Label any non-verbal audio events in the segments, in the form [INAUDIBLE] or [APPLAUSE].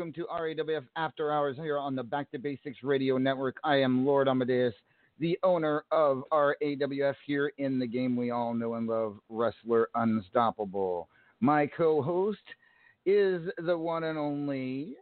RAWF After Hours here on the Back to Basics Radio Network. I am Lord Amadeus, the owner of RAWF here in the game we all know and love, Wrestler Unstoppable. My co host is the one and only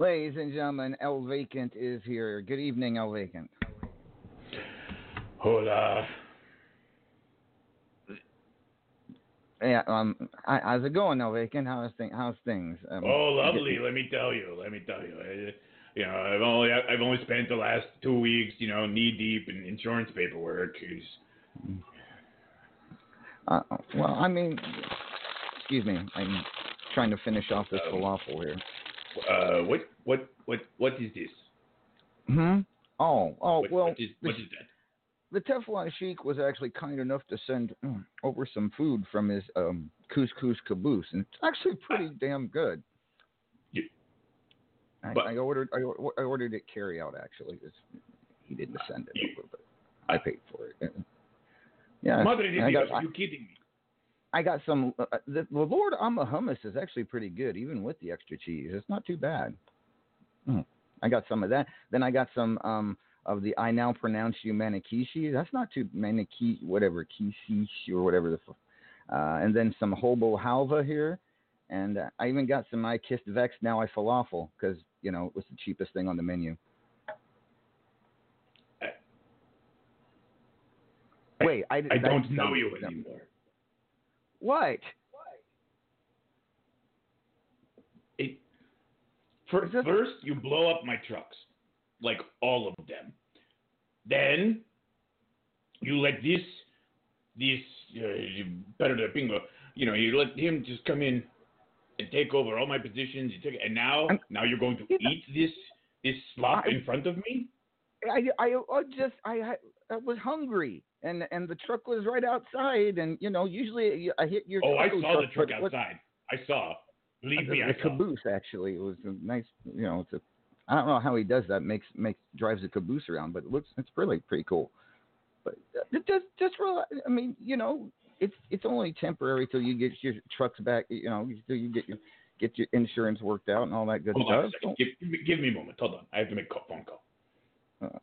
ladies and gentlemen, El Vacant is here. Good evening, El Vacant. Hola. Yeah, um, how's it going, El Vacant? How's thing? How's things? Um, oh, lovely. Let me tell you. Let me tell you. I, you know, I've only I've only spent the last two weeks, you know, knee deep in insurance paperwork. Uh, well, I mean, excuse me. I'm trying to finish off this um, falafel here. Uh, what what what what is this? Hmm. Oh, oh, what, well. What is, what is that? the Teflon Sheik was actually kind enough to send mm, over some food from his um, couscous caboose, and it's actually pretty damn good. Yeah. I, but, I ordered I, I, ordered it carry out actually. It's, he didn't send it over, but I paid for it. yeah. De I are you kidding me? I got some. Uh, the, the Lord Amma hummus is actually pretty good, even with the extra cheese. It's not too bad. Mm. I got some of that. Then I got some um, of the I now pronounce you Manikishi. That's not too Maniki whatever Kishi or whatever the. Uh, and then some hobo halva here, and uh, I even got some I kissed Vex now I falafel because you know it was the cheapest thing on the menu. I, Wait, I, I don't know you anymore. What? It, for, first, you blow up my trucks like all of them. Then you let this this uh, better than bingo. You know, you let him just come in and take over all my positions. You took, and now I'm, now you're going to eat this this slop I, in front of me. I, I, I just I, I was hungry and and the truck was right outside and you know usually I hit your. Oh, I saw the truck outside. I saw. Believe me, I saw. caboose actually. It was a nice, you know, it's a I don't know how he does that. Makes makes drives a caboose around, but it looks it's really pretty cool. But uh, just just real, I mean, you know, it's it's only temporary till you get your trucks back. You know, till you get your get your insurance worked out and all that good Hold stuff. Give, give, me a moment. Hold on. I have to make a phone call. Uh,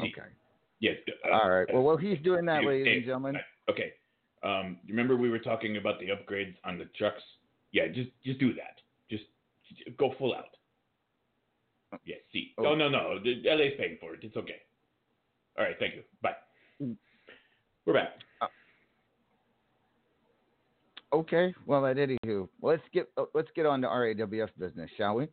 okay. Yes. Uh, all right. Well, while he's doing that, ladies and gentlemen. Okay. Um, remember we were talking about the upgrades on the trucks? Yeah, just just do that. Just, just go full out. Yes, see. Oh. no, no. The LA's paying for it. It's okay. All right, thank you. Bye. Mm. We're back. Uh, okay. Well, at anywho, let's get uh, let's get on to RAWF business, shall we?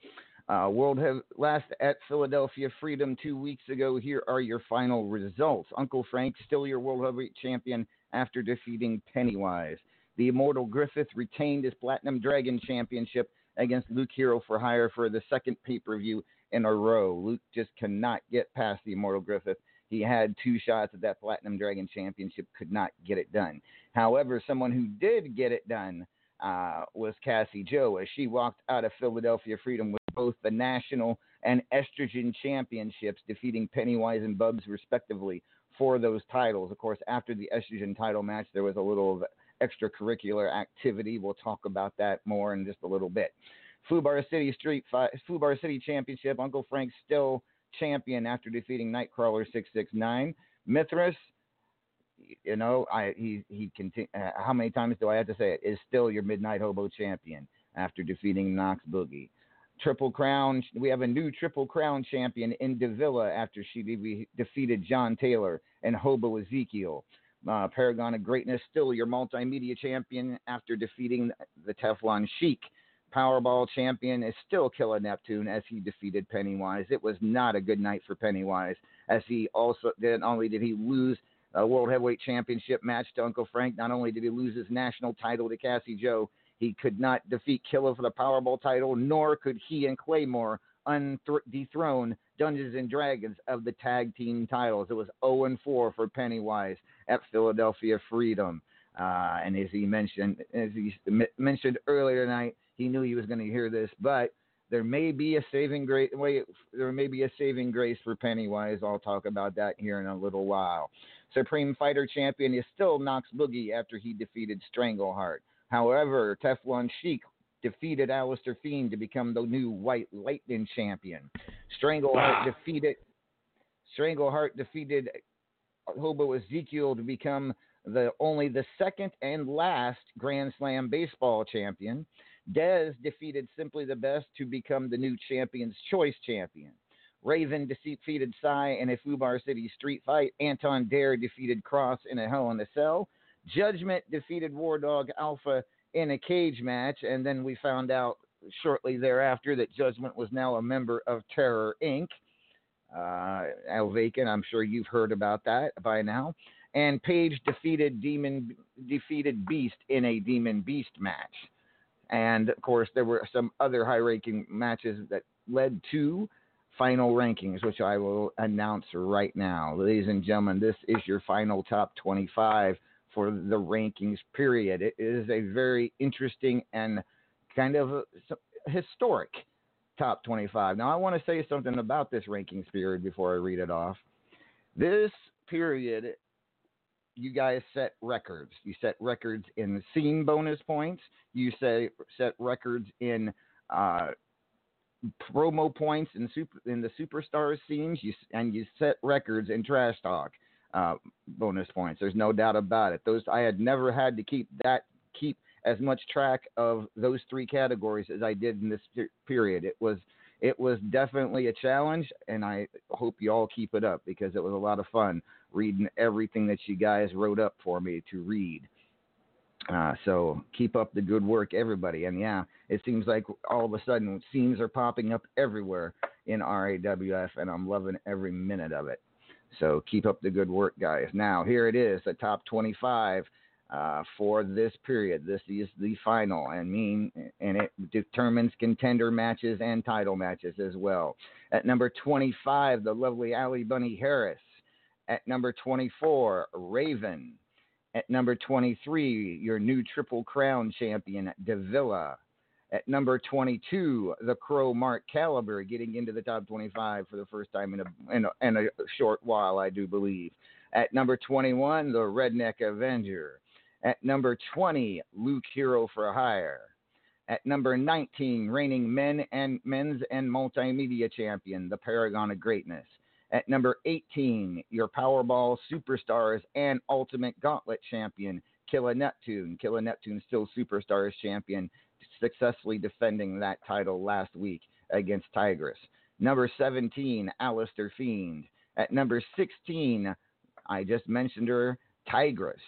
Uh, World have last at Philadelphia Freedom two weeks ago. Here are your final results. Uncle Frank still your World Heavyweight Champion after defeating Pennywise. The Immortal Griffith retained his Platinum Dragon Championship against Luke Hero for Hire for the second pay per view in a row. Luke just cannot get past the Immortal Griffith. He had two shots at that Platinum Dragon Championship, could not get it done. However, someone who did get it done uh, was Cassie Joe, as she walked out of Philadelphia Freedom both the national and estrogen championships, defeating Pennywise and Bubs respectively for those titles. Of course, after the estrogen title match, there was a little of extracurricular activity. We'll talk about that more in just a little bit. Fubar City Street Fight, Fubar City Championship. Uncle Frank still champion after defeating Nightcrawler six six nine. Mithras, you know, I he he continue. Uh, how many times do I have to say it? Is still your Midnight Hobo champion after defeating Knox Boogie. Triple Crown. We have a new Triple Crown champion in Davila after she de- defeated John Taylor and Hobo Ezekiel. Uh, Paragon of Greatness, still your multimedia champion after defeating the Teflon Sheik Powerball champion is still Killer Neptune as he defeated Pennywise. It was not a good night for Pennywise as he also did only did he lose a World Heavyweight Championship match to Uncle Frank. Not only did he lose his national title to Cassie Joe, he could not defeat Killer for the Powerball title, nor could he and Claymore dethrone Dungeons and Dragons of the tag team titles. It was 0 4 for Pennywise at Philadelphia Freedom. Uh, and as he mentioned, as he mentioned earlier tonight, he knew he was going to hear this, but there may be a saving grace. Wait, there may be a saving grace for Pennywise. I'll talk about that here in a little while. Supreme Fighter Champion is still Knox Boogie after he defeated Strangleheart. However, Teflon Sheik defeated Alistair Fiend to become the new White Lightning Champion. Strangleheart wow. defeated Strangleheart defeated Hobo Ezekiel to become the only the second and last Grand Slam baseball champion. Dez defeated Simply the Best to become the new Champions Choice champion. Raven defeated Psy in a Fubar City street fight. Anton Dare defeated Cross in a Hell in a Cell. Judgment defeated War Dog Alpha in a cage match. And then we found out shortly thereafter that Judgment was now a member of Terror Inc. Uh, El Vacant, I'm sure you've heard about that by now. And Page defeated Demon defeated Beast in a Demon Beast match. And of course, there were some other high-ranking matches that led to final rankings, which I will announce right now. Ladies and gentlemen, this is your final top 25 for the rankings period. It is a very interesting and kind of historic top 25. Now, I want to say something about this rankings period before I read it off. This period, you guys set records. You set records in scene bonus points. You say set records in uh, promo points in super in the superstars scenes. You and you set records in trash talk uh, bonus points. There's no doubt about it. Those I had never had to keep that keep as much track of those three categories as I did in this period. It was it was definitely a challenge, and I hope you all keep it up because it was a lot of fun reading everything that you guys wrote up for me to read. Uh, so keep up the good work, everybody. And yeah, it seems like all of a sudden scenes are popping up everywhere in RAWF, and I'm loving every minute of it. So keep up the good work, guys. Now here it is, the top 25 uh, for this period. This is the final, and mean, and it determines contender matches and title matches as well. At number 25, the lovely Allie Bunny Harris. At number 24, Raven. At number 23, your new Triple Crown champion, Davila. At number 22, the Crow Mark Caliber getting into the top 25 for the first time in a, in a, in a short while, I do believe. At number 21, the Redneck Avenger. At number 20, Luke Hero for Hire. At number 19, reigning men and men's and multimedia champion, the Paragon of Greatness. At number 18, your Powerball Superstars and Ultimate Gauntlet champion, Killa Neptune. Killa Neptune still Superstars champion, successfully defending that title last week against Tigress. Number 17, Alistair Fiend. At number 16, I just mentioned her, Tigress.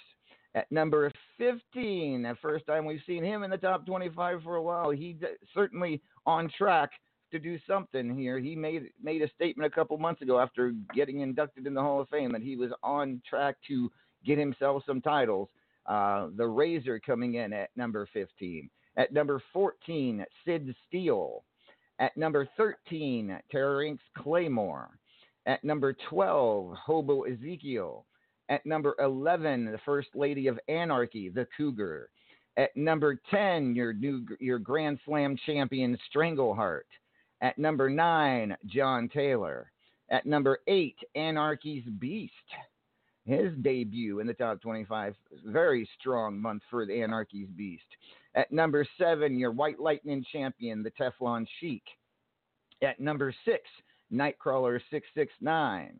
At number 15, the first time we've seen him in the top 25 for a while. He certainly on track to do something here. He made made a statement a couple months ago after getting inducted in the Hall of Fame that he was on track to get himself some titles. Uh, the Razor coming in at number 15. At number 14, Sid Steele. At number 13, Terror Inc.'s Claymore. At number 12, Hobo Ezekiel. At number 11, the First Lady of Anarchy, the Cougar. At number 10, your new your Grand Slam champion Strangleheart. At number 9, John Taylor. At number 8, Anarchy's Beast. His debut in the top 25, very strong month for the Anarchy's Beast. At number 7, your White Lightning champion, the Teflon Sheik. At number 6, Nightcrawler 669.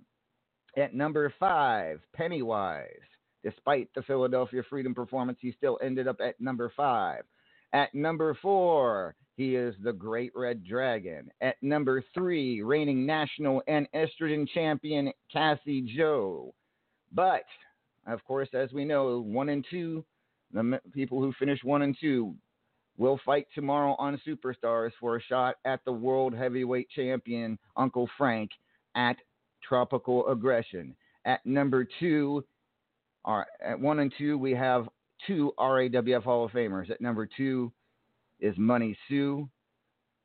At number five, Pennywise. Despite the Philadelphia Freedom performance, he still ended up at number five. At number four, he is the Great Red Dragon. At number three, reigning national and estrogen champion Cassie Joe. But, of course, as we know, one and two, the people who finish one and two will fight tomorrow on Superstars for a shot at the World Heavyweight Champion, Uncle Frank, at tropical aggression. At number two, our, at one and two, we have two RAWF Hall of Famers. At number two is Money Sue.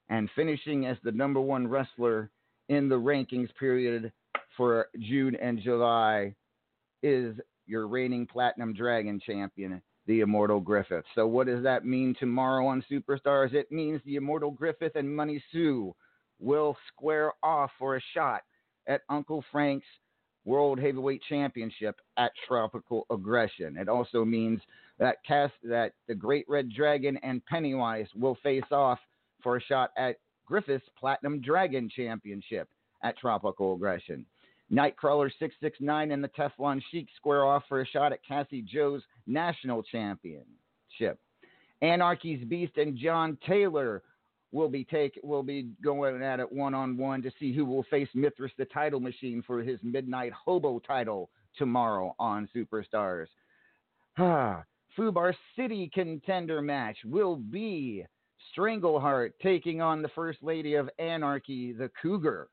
And finishing as the number one wrestler in the rankings period for June and July is your reigning Platinum Dragon champion, the Immortal Griffith. So, what does that mean tomorrow on Superstars? It means the Immortal Griffith and Money Sue will square off for a shot at Uncle Frank's World Heavyweight Championship at Tropical Aggression. It also means that cast that the Great Red Dragon and Pennywise will face off for a shot at Griffith's Platinum Dragon Championship at Tropical Aggression. Nightcrawler 669 and the Teflon Sheik square off for a shot at Cassie Joe's National Championship. Anarchy's Beast and John Taylor will be take will be going at it one on one to see who will face Mithras the title machine for his midnight hobo title tomorrow on Superstars. Ah, [SIGHS] Fubar City contender match will be Strangleheart taking on the First Lady of Anarchy, the Cougar.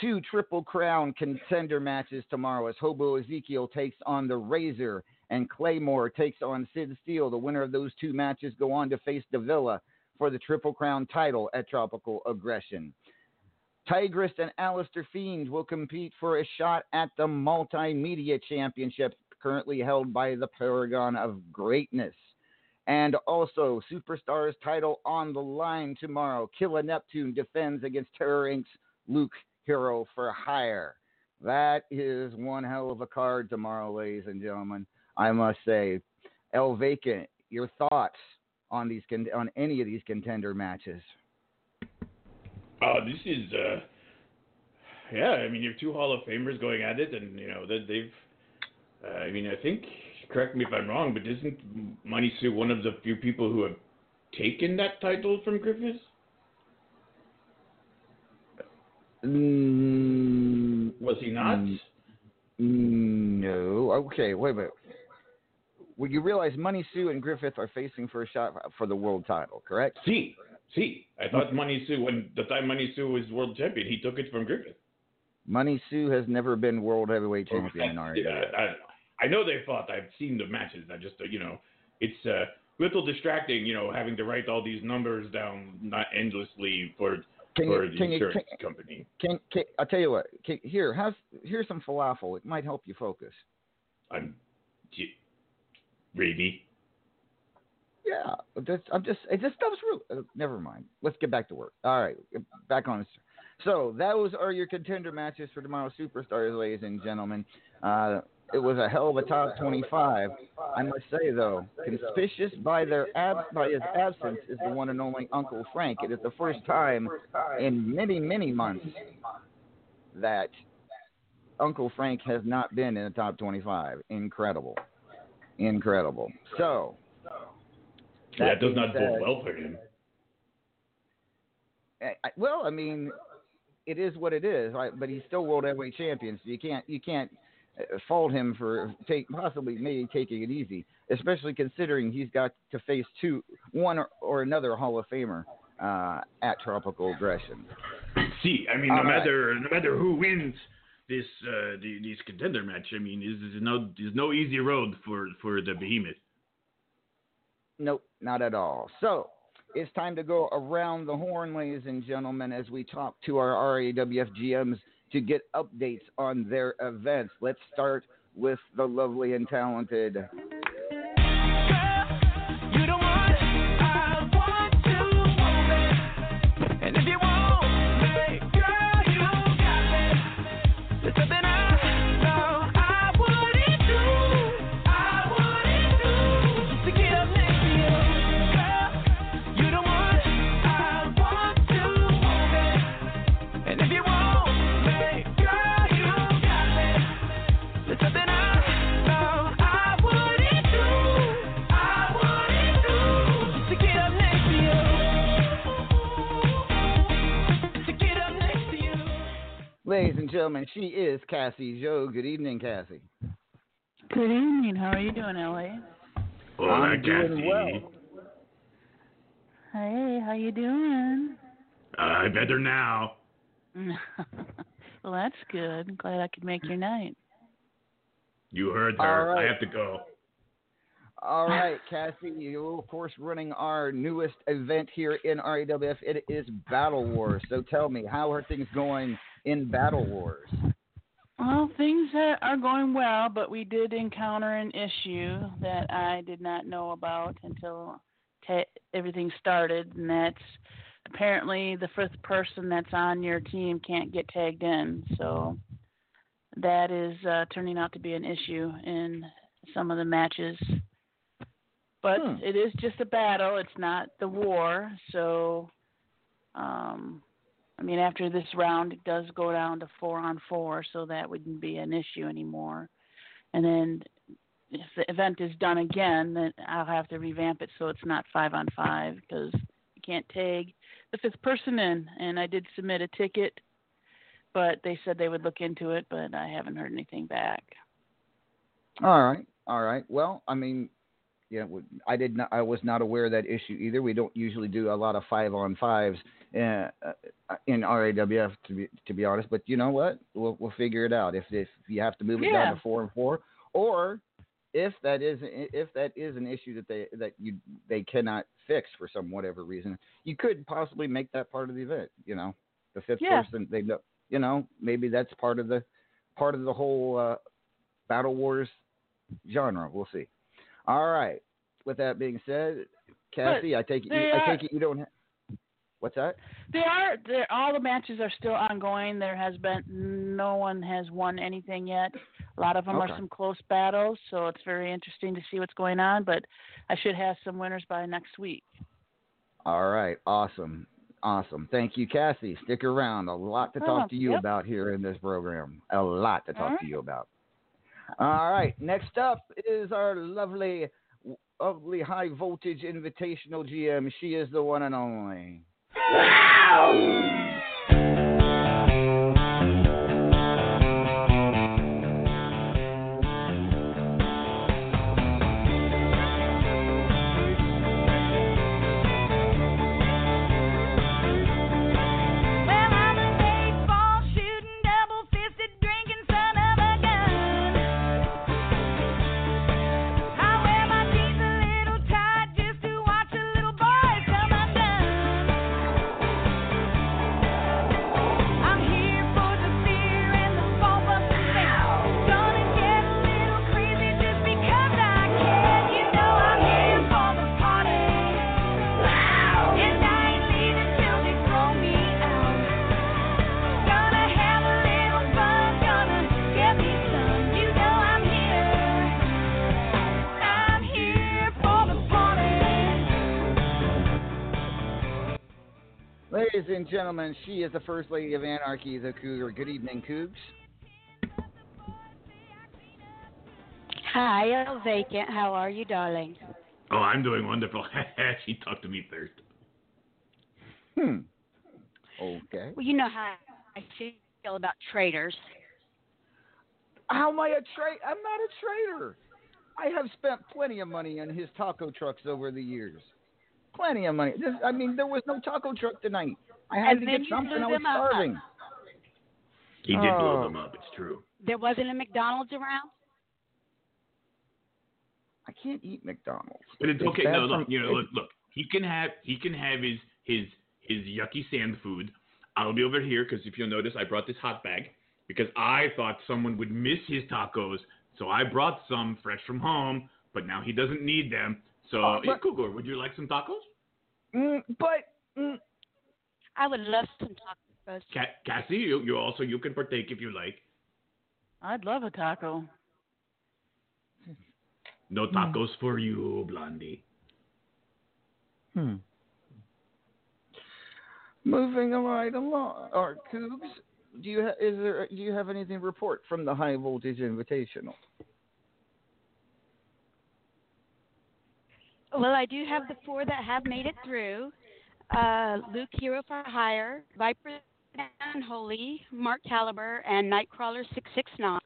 Two Triple Crown contender matches tomorrow as Hobo Ezekiel takes on the Razor and Claymore takes on Sid Steele. The winner of those two matches go on to face Davila for the Triple Crown title at Tropical Aggression. Tigress and Alistair Fiend will compete for a shot at the Multimedia Championship, currently held by the Paragon of Greatness. And also, Superstars title on the line tomorrow. Killa Neptune defends against Terror Inc.'s Luke Hero for Hire. That is one hell of a card tomorrow, ladies and gentlemen. I must say, El Vacant, your thoughts on these on any of these contender matches? Oh, this is uh, yeah. I mean, you have two Hall of Famers going at it, and you know that they've. Uh, I mean, I think. Correct me if I'm wrong, but isn't Money Sue one of the few people who have taken that title from Griffiths? Mm, Was he not? Mm, no. Okay, wait a minute. Well, you realize Money Sue and Griffith are facing for a shot for the world title, correct? See, see. I thought Money Sue, when the time Money Sue was world champion, he took it from Griffith. Money Sue has never been world heavyweight champion in [LAUGHS] RAW. yeah, I, I know they fought. I've seen the matches. I just, uh, you know, it's a little distracting, you know, having to write all these numbers down not endlessly for Can you, the can you, can, company. can, can, I'll tell you what. Can, here, have here's some falafel. It might help you focus. I'm, j- really. Yeah, that's, I'm just it just stuff's real. Uh, never mind. Let's get back to work. All right, back on. So those are your contender matches for tomorrow's Superstars, ladies and gentlemen. Uh, it was a hell of a top 25. I must say though, conspicuous by their ab- by his absence is the one and only Uncle Frank. It is the first time in many many months that Uncle Frank has not been in the top 25. Incredible, incredible. So. That, does not bode well for him. I- I- well, I mean, it is what it is. Right? But he's still world heavyweight champion, so you can't you can't fault him for take possibly maybe taking it easy, especially considering he's got to face two one or, or another Hall of Famer uh, at Tropical Aggression. See, I mean, All no right. matter no matter who wins this uh, the, this contender match, I mean, is is no is no easy road for for the behemoth. Nope, not at all. So it's time to go around the horn, ladies and gentlemen, as we talk to our RAWF GMs to get updates on their events. Let's start with the lovely and talented. Ladies and gentlemen, she is Cassie Joe. Good evening, Cassie. Good evening. How are you doing, LA? Hola, I'm doing Cassie. well. Hey, how you doing? I better now. [LAUGHS] well, that's good. Glad I could make your night. You heard her. right. I have to go. All [LAUGHS] right, Cassie, you of course running our newest event here in RAWF. It is Battle Wars. So tell me, how are things going in Battle Wars? Well, things are are going well, but we did encounter an issue that I did not know about until ta- everything started, and that's apparently the fifth person that's on your team can't get tagged in. So that is uh, turning out to be an issue in some of the matches. But Hmm. it is just a battle; it's not the war. So, um, I mean, after this round, it does go down to four on four, so that wouldn't be an issue anymore. And then if the event is done again, then I'll have to revamp it so it's not five on five because you can't tag the fifth person in. And I did submit a ticket, but they said they would look into it, but I haven't heard anything back. All right, all right. Well, I mean, yeah, I did not. I was not aware of that issue either. We don't usually do a lot of five on fives uh, uh, in RAWF to be to be honest. But you know what? We'll we'll figure it out. If if you have to move it Yeah. down to four and four, or if that is if that is an issue that they that you they cannot fix for some whatever reason, you could possibly make that part of the event. You know, the fifth Yeah. person. They know. You know, maybe that's part of the part of the whole uh, battle wars genre. We'll see. All right. With that being said, Cassie, I take it. You, I take it you don't. Ha- What's that? They are. All the matches are still ongoing. There has been no one has won anything yet. A lot of them Okay. are some close battles, so it's very interesting to see what's going on. But I should have some winners by next week. All right. Awesome. Awesome. Thank you, Cassie. Stick around. A lot to talk Oh, to you yep. about here in this program. A lot to talk All to you about. All right. Next up is our lovely, lovely high voltage invitational GM. She is the one and only. Well, gentlemen, she is the First Lady of Anarchy, the Cougar. Good evening, Cougs. Hi, El Vacant. How are you, darling? Oh, I'm doing wonderful. [LAUGHS] she talked to me first. Hmm. Okay. Well, you know how I feel about traitors. How am I a traitor? I'm not a traitor. I have spent plenty of money on his taco trucks over the years. Plenty of money. This, I mean, there was no taco truck tonight. I had And to then get you something. blew I was them up. He did blow Oh. them up. It's true. There wasn't a McDonald's around. I can't eat McDonald's. But it's It's okay. No, look, you know, look, look. He can have he can have his his his yucky sand food. I'll be over here because if you'll notice, I brought this hot bag because I thought someone would miss his tacos, so I brought some fresh from home. But now he doesn't need them. So, Oh, hey, but- Cougar, would you like some tacos? Mm, but mm, I would love some tacos. Ca- Cassie, you you also you can partake if you like. I'd love a taco. No Hmm. tacos for you, Blondie. hmm. moving right along. Or Cougs, do you ha- is there do you have anything to report from the High Voltage Invitational? Well, I do have the four that have made it through. Uh, Luke Hero for Hire, Viper Unholy, Mark Caliber, and Nightcrawler 669.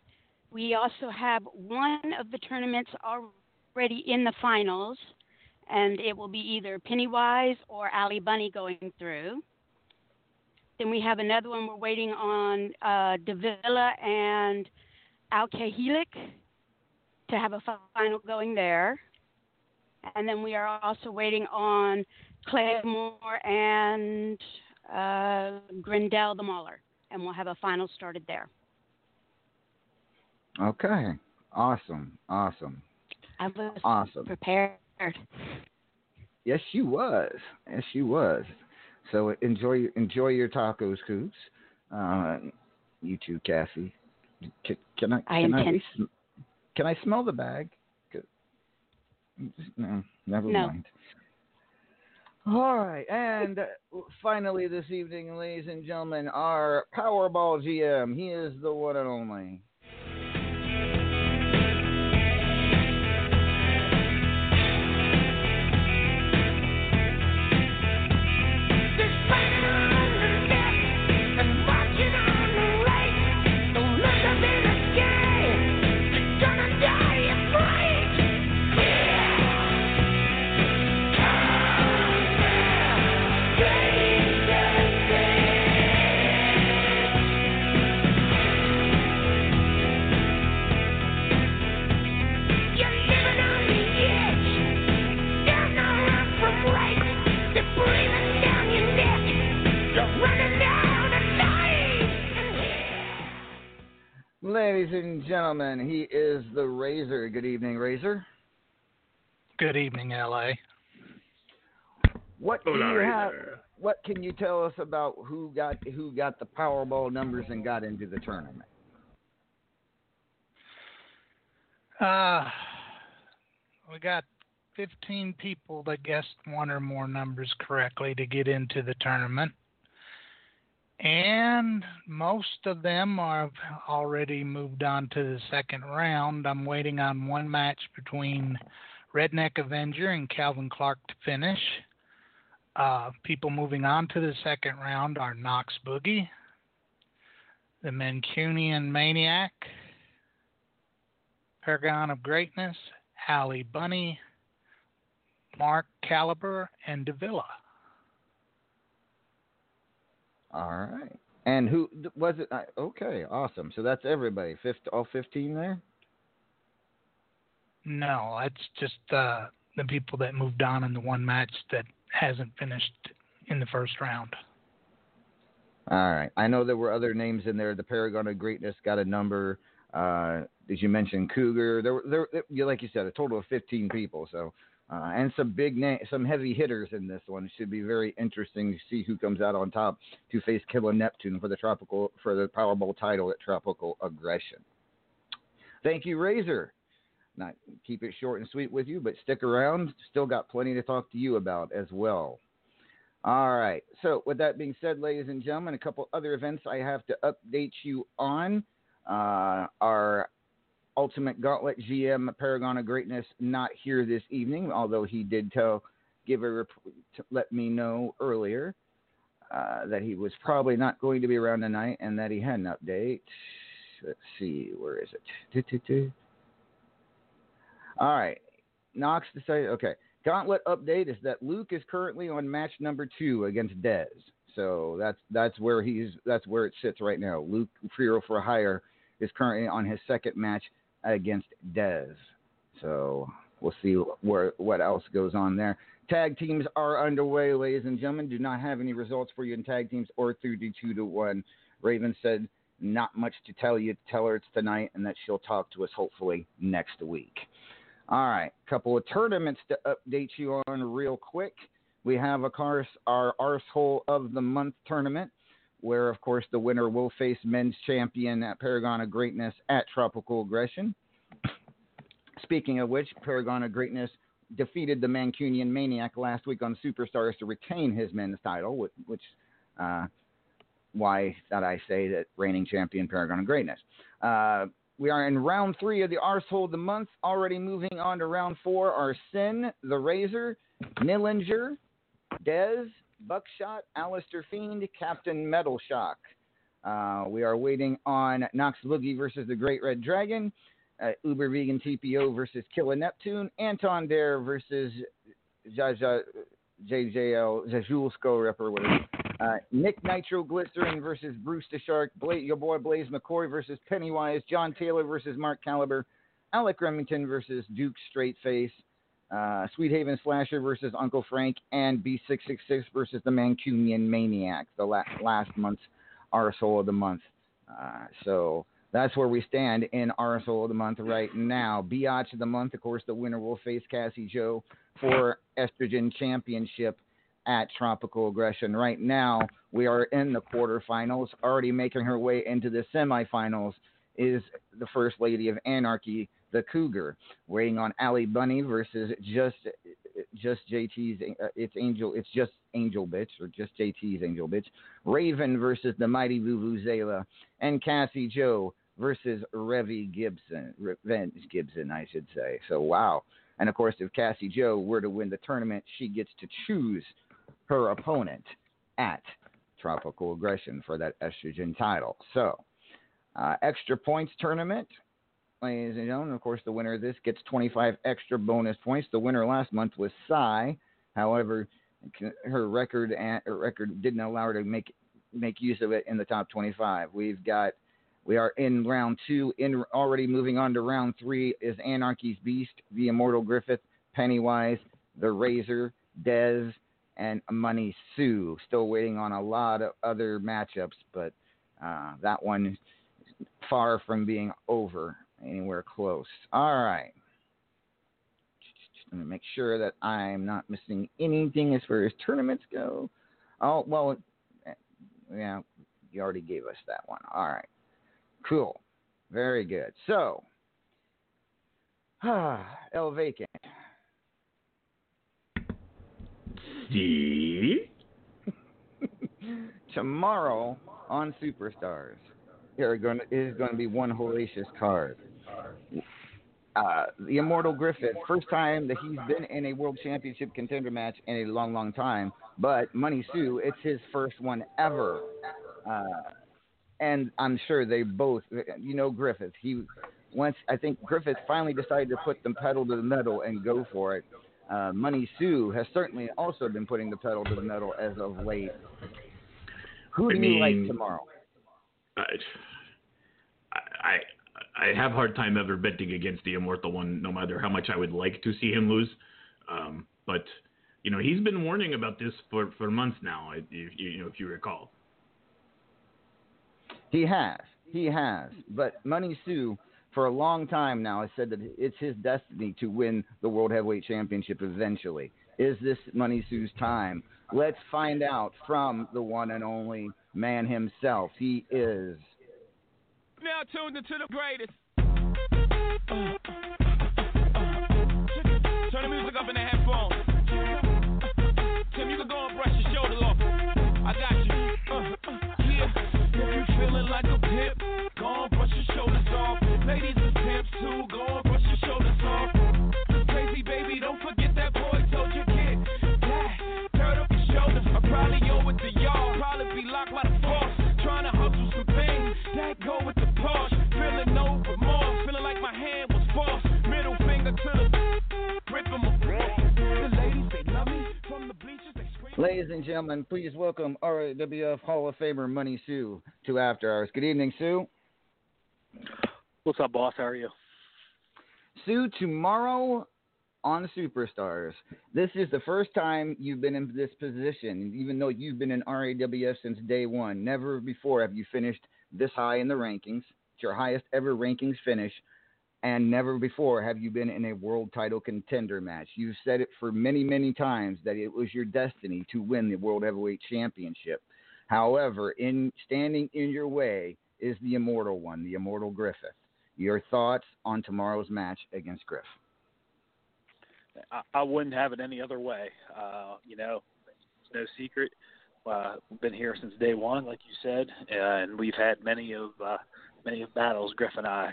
We also have one of the tournaments already in the finals, and it will be either Pennywise or Ali Bunny going through. Then we have another one we're waiting on uh, Davila and Alkehelik to have a final going there. And then we are also waiting on Claymore and uh, Grindel the Mauler, and we'll have a final started there. Okay. Awesome. Awesome. I was Awesome. prepared. Yes, she was. Yes, she was. So enjoy enjoy your tacos, Coops. Uh, you too, Cassie. Can, can I? I can I, intend- least can I smell the bag? No, never No. mind. All right, and finally this evening, ladies and gentlemen, our Powerball GM. He is the one and only. And gentlemen, he is the Razor. Good evening, Razor. Good evening, LA. What do you have? What can you tell us about who got who got the Powerball numbers and got into the tournament? Uh, we got 15 people that guessed one or more numbers correctly to get into the tournament. And most of them are already moved on to the second round. I'm waiting on one match between Redneck Avenger and Calvin Clark to finish. Uh, people moving on to the second round are Knox Boogie, the Mancunian Maniac, Paragon of Greatness, Allie Bunny, Mark Caliber, and Davila. All right. And who was it? Okay, awesome. So that's everybody. All 15 there. No, that's just uh, the people that moved on in the one match that hasn't finished in the first round. All right. I know there were other names in there. The Paragon of Greatness got a number. Uh, as you mentioned, Cougar. There, were- there, there, like you said, a total of 15 people. So, uh, and some big name, some heavy hitters in this one. It should be very interesting to see who comes out on top to face Killer Neptune for the tropical for the Powerball title at Tropical Aggression. Thank you, Razor. Not keep it short and sweet with you, but stick around. Still got plenty to talk to you about as well. All right. So, with that being said, ladies and gentlemen, a couple other events I have to update you on. Uh, Ultimate Gauntlet GM Paragon of Greatness not here this evening, although he did tell, give a to let me know earlier uh, that he was probably not going to be around tonight and that he had an update. Let's see, where is it? All right. Knox decided. Okay. Gauntlet update is that Luke is currently on match number two against Dez. So that's that's where he's that's where it sits right now. Luke Hero for Hire is currently on his second match against Dez. So we'll see where what else goes on there. Tag teams are underway, ladies and gentlemen. Do not have any results for you in tag teams or through the two to one. Raven said not much to tell you. Tell her it's tonight and that she'll talk to us hopefully next week. All right, couple of tournaments to update you on real quick. We have, of course, our Arsehole of the Month tournament, where, of course, the winner will face men's champion at Paragon of Greatness at Tropical Aggression. Speaking of which, Paragon of Greatness defeated the Mancunian Maniac last week on Superstars to retain his men's title, which, uh, why that I say that reigning champion Paragon of Greatness. Uh, we are in round three of the Arsehole of the Month. Already moving on to round four are Sin, the Razor, Millinger, Dez, Buckshot, Alistair Fiend, Captain Metal Shock. Uh, we are waiting on Knox Boogie versus the Great Red Dragon, uh, Uber Vegan TPO versus Killer Neptune, Anton Dare versus JJL, Jajulsko Ripper, whatever. Uh, Nick Nitro Glycerin versus Bruce the Shark, Bla- your boy Blaze McCoy versus Pennywise, John Taylor versus Mark Caliber, Alec Remington versus Duke Straightface, uh, Sweet Haven Slasher versus Uncle Frank, and B666 versus the Mancunian Maniac, the la- last month's arsehole of the month. Uh, so that's where we stand in arsehole of the month right now. Biatch of the month, of course, the winner will face Cassie Joe for Estrogen Championship at Tropical Aggression. Right now, we are in the quarterfinals. Already making her way into the semifinals is the First Lady of Anarchy, the Cougar, waiting on Ali Bunny versus just just JT's. Uh, it's Angel. It's just Angel Bitch or just JT's Angel Bitch. Raven versus the Mighty Vuvuzela, and Cassie Joe versus Revy Gibson. Revenge Gibson, I should say. So wow. And of course, if Cassie Joe were to win the tournament, she gets to choose her opponent at Tropical Aggression for that estrogen title. So, uh, extra points tournament, ladies and gentlemen. Of course, the winner of this gets 25 extra bonus points. The winner last month was Psy. However, her record her record didn't allow her to make make use of it in the top 25. We've got we are in round two. In already moving on to round three is Anarchy's Beast, the Immortal Griffith, Pennywise, the Razor, Dez, and Money Sue. Still waiting on a lot of other matchups, but uh, that one far from being over anywhere close. All right. Just going to make sure that I'm not missing anything as far as tournaments go. Oh, well, yeah, you already gave us that one. All right. Cool. Very good. So, ah, [SIGHS] El Vacant. See? [LAUGHS] Tomorrow on Superstars, there are going to, is going to be one hellacious card. Uh, the Immortal Griffith, first time that he's been in a World Championship contender match in a long, long time. But Money Sue, it's his first one ever. Uh, and I'm sure they both, you know, Griffith. He once I think Griffith finally decided to put the pedal to the metal and go for it. Uh, Money Sue has certainly also been putting the pedal to the metal as of late. Who I do you like tomorrow? I, I I have hard time ever betting against the immortal one, no matter how much I would like to see him lose. Um, but you know, he's been warning about this for, for months now. If you, know, if you recall. He has. He has. But Money Sue, for a long time now, has said that it's his destiny to win the World Heavyweight Championship eventually. Is this Money Sue's time? Let's find out from the one and only man himself. He is. Now tuned into the greatest. Turn the music up in the headphones. Tim, you can go and brush your shoulder off. I got you. Uh, uh, yeah. If you feeling like a pimp, go and brush your shoulders off. Ladies and pimps too, go and Ladies and gentlemen, please welcome RWF Hall of Famer Money Sue to After Hours. Good evening, Sue. What's up, boss? How are you? Sue, tomorrow on Superstars, this is the first time you've been in this position, even though you've been in RAWF since day one. Never before have you finished this high in the rankings. It's your highest ever rankings finish, and never before have you been in a world title contender match. You've said it for many, many times that it was your destiny to win the World Heavyweight Championship. However, in standing in your way is the immortal one, the immortal Griffith. Your thoughts on tomorrow's match against Griff? I, I wouldn't have it any other way. Uh, you know, it's no secret. Uh, we've been here since day one, like you said, and we've had many of uh, many of battles, Griff and I.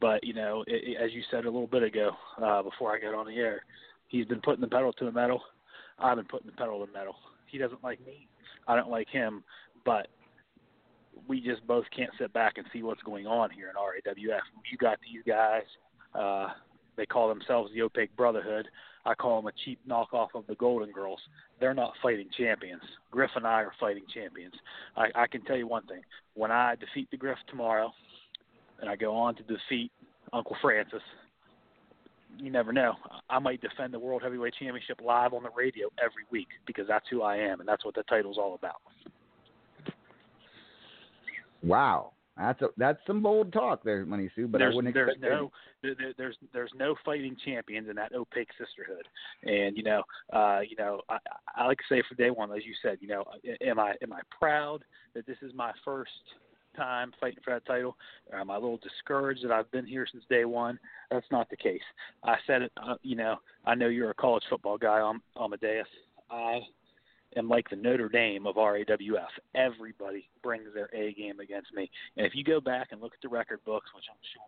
But you know, it, as you said a little bit ago, uh, before I got on the air, he's been putting the pedal to the metal. I've been putting the pedal to the metal. He doesn't like me. I don't like him. But we just both can't sit back and see what's going on here in RAWF. You got these guys. Uh, they call themselves the Opaque Brotherhood. I call them a cheap knockoff of the Golden Girls. They're not fighting champions. Griff and I are fighting champions. I, I can tell you one thing: when I defeat the Griff tomorrow, and I go on to defeat Uncle Francis, you never know. I might defend the World Heavyweight Championship live on the radio every week because that's who I am, and that's what the title's all about. Wow, that's a, that's some bold talk there, Money Sue. But there's, I wouldn't there's expect no there, there- there's there's no fighting champions in that opaque sisterhood, and you know uh, you know I, I like to say for day one, as you said, you know, am I am I proud that this is my first time fighting for that title? Or am I a little discouraged that I've been here since day one? That's not the case. I said it. Uh, you know, I know you're a college football guy, Am- Amadeus. I am like the Notre Dame of RAWF. Everybody brings their A game against me. And if you go back and look at the record books, which I'm sure,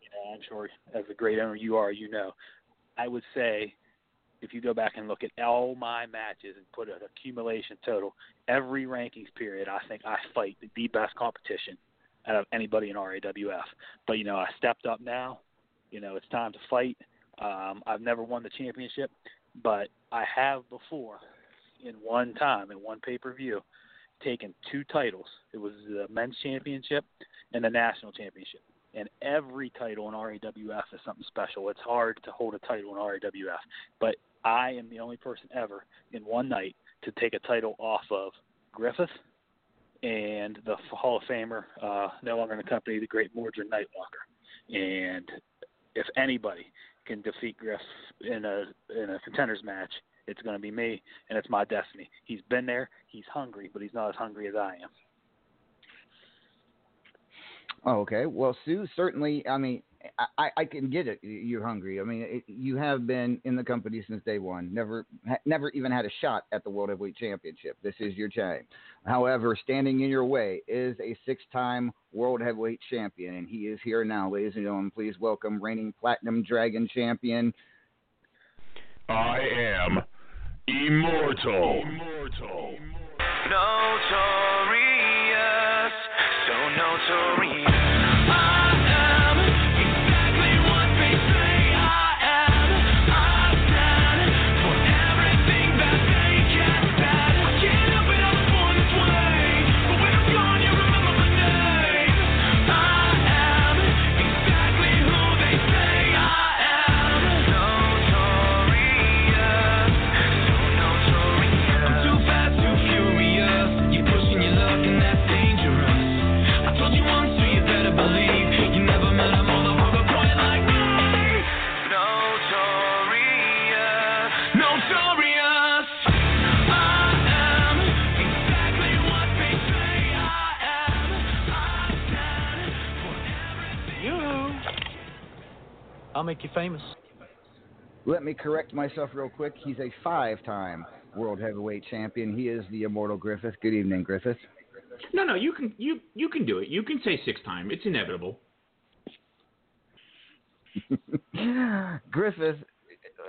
you know, I'm sure as a great owner you are, you know, I would say if you go back and look at all my matches and put an accumulation total, every rankings period, I think I fight the best competition out of anybody in RAWF. But you know, I stepped up now. You know, it's time to fight. Um, I've never won the championship, but I have before in one time in one pay per view taken two titles. It was the men's championship and the national championship. And every title in RAWF is something special. It's hard to hold a title in RAWF, but I am the only person ever in one night to take a title off of Griffith and the Hall of Famer, uh, no longer in the company, the great Mordred Nightwalker. And if anybody can defeat Griff in a in a contenders match, it's going to be me, and it's my destiny. He's been there. He's hungry, but he's not as hungry as I am. Oh, okay. Well, Sue, certainly. I mean, I, I- I can get it. You're hungry. I mean, it, you have been in the company since day one. Never, ha, never even had a shot at the World Heavyweight Championship. This is your time. However, standing in your way is a six-time World Heavyweight Champion, and he is here now, ladies and gentlemen. Please welcome reigning Platinum Dragon Champion. I am immortal. Immortal. Notorious, so notorious. I'll make you famous. Let me correct myself real quick. He's a five-time World Heavyweight Champion. He is the Immortal Griffith. Good evening, Griffith. No, no, you can you you can do it. You can say six time. It's inevitable. [LAUGHS] Griffith,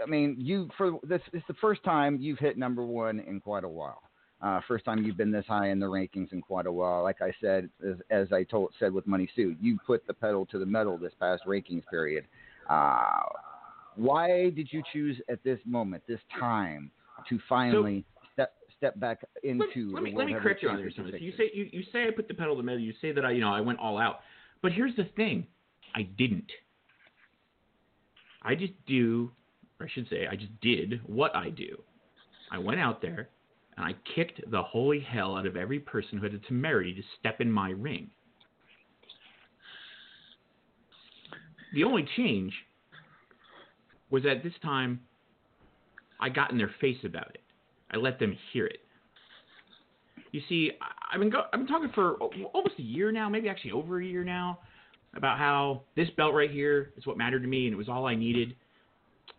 I mean, you for this it's the first time you've hit number one in quite a while. Uh, first time you've been this high in the rankings in quite a while. Like I said, as, as I told said with Money Sue, you put the pedal to the metal this past rankings period. Uh, why did you choose at this moment, this time, to finally step step back into let, me let me correct you on Thomas. You say you, you say I put the pedal to the metal. You say that I you know I went all out. But here's the thing, I didn't. I just do, or I should say, I just did what I do. I went out there and I kicked the holy hell out of every person who had the temerity to step in my ring. The only change was that this time I got in their face about it. I let them hear it. You see, I've been go- I've been talking for almost a year now, maybe actually over a year now, about how this belt right here is what mattered to me and it was all I needed.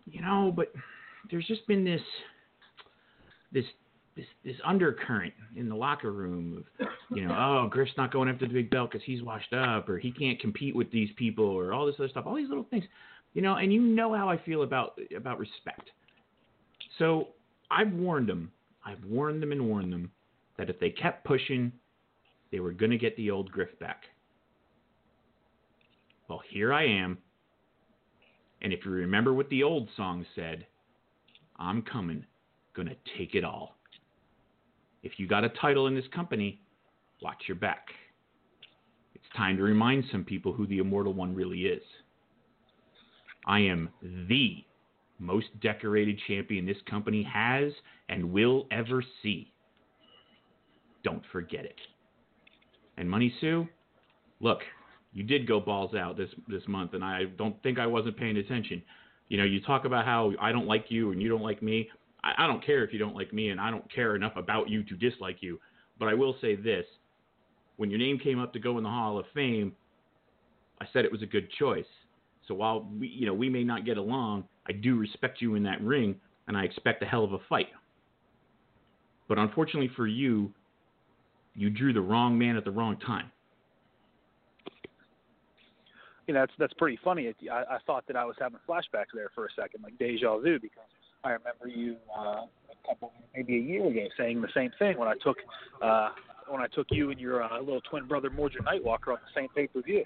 You know, but there's just been this this this this undercurrent in the locker room of you know, oh, Griff's not going after the big belt because he's washed up, or he can't compete with these people, or all this other stuff, all these little things, you know. And you know how I feel about about respect. So I've warned them. I've warned them and warned them that if they kept pushing, they were going to get the old Griff back. Well, here I am. And if you remember what the old song said, I'm coming, gonna take it all. If you got a title in this company, watch your back. It's time to remind some people who the Immortal One really is. I am the most decorated champion this company has and will ever see. Don't forget it. And Money Sue, look, you did go balls out this this month, and I don't think I wasn't paying attention. You know, you talk about how I don't like you and you don't like me. I, I don't care if you don't like me, and I don't care enough about you to dislike you. But I will say this: when your name came up to go in the Hall of Fame, I said it was a good choice. So while we, you know, we may not get along, I do respect you in that ring, and I expect a hell of a fight. But unfortunately for you, you drew the wrong man at the wrong time. you know, that's that's pretty funny. I, I thought that I was having flashbacks there for a second, like deja vu, because I remember you uh, a couple, maybe a year ago, saying the same thing when I took uh, when I took you and your uh, little twin brother Mordred Nightwalker on the same pay per view.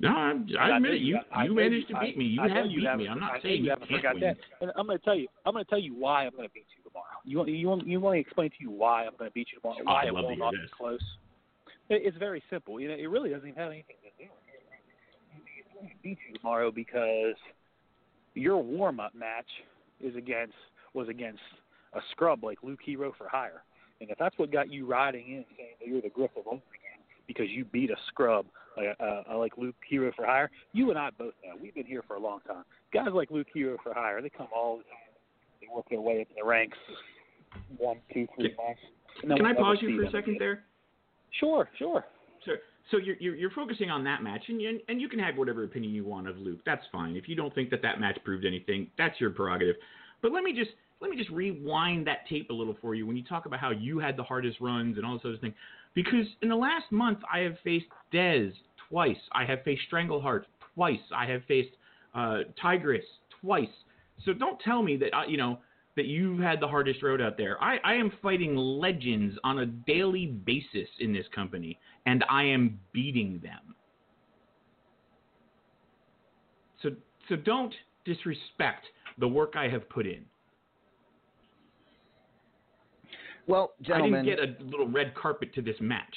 No, I, I I admit it. You I you know managed to beat me. You I have you beat me. I'm not saying you you haven't can't forgot win. that. And I'm going to tell you. I'm going to tell you why I'm going to beat you tomorrow. You want you want you want me to explain to you why I'm going to beat you tomorrow? Oh, Why it to will not be close. It, it's very simple. You know, it really doesn't even have anything to do. with it. I'm going to beat you tomorrow because your warm up match is against was against a scrub like Luke Hero for hire, And if that's what got you riding in saying that you're the Griff of Oregon because you beat a scrub like, uh, like Luke Hero for Hire, you and I both know we've been here for a long time. Guys like Luke Hero for Hire, they come all the time. They work their way up in the ranks, one, two, three months. and Can I pause you for a second there? Sure, sure. So, you're, you're you're focusing on that match, and you, and you can have whatever opinion you want of Luke. That's fine. If you don't think that that match proved anything, that's your prerogative. But let me just let me just rewind that tape a little for you when you talk about how you had the hardest runs and all this other thing. Because in the last month, I have faced Dez twice. I have faced Strangleheart twice. I have faced uh, Tigress twice. So don't tell me that uh, you know that you've had the hardest road out there. I, I am fighting legends on a daily basis in this company, and I am beating them. So so don't disrespect the work I have put in. Well, gentlemen, I didn't get a little red carpet to this match.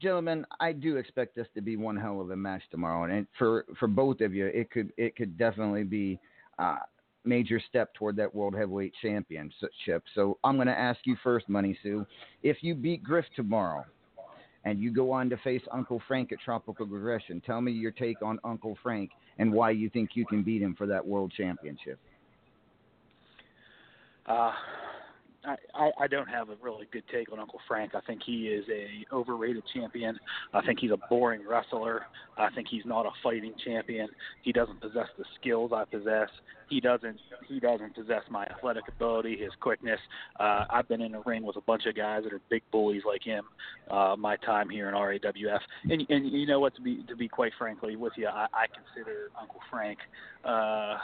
gentlemen, I do expect this to be one hell of a match tomorrow, and for for both of you, it could it could definitely be a major step toward that world heavyweight championship. So I'm going to ask you first, Money Sue, if you beat Griff tomorrow, and you go on to face Uncle Frank at Tropical Aggression, tell me your take on Uncle Frank and why you think you can beat him for that world championship. Uh, I, I, don't have a really good take on Uncle Frank. I think he is a overrated champion. I think he's a boring wrestler. I think he's not a fighting champion. He doesn't possess the skills I possess. He doesn't he doesn't possess my athletic ability, his quickness. Uh, I've been in a ring with a bunch of guys that are big bullies like him. Uh, my time here in RAWF, and and you know what? To be to be quite frankly with you, I, I consider Uncle Frank uh,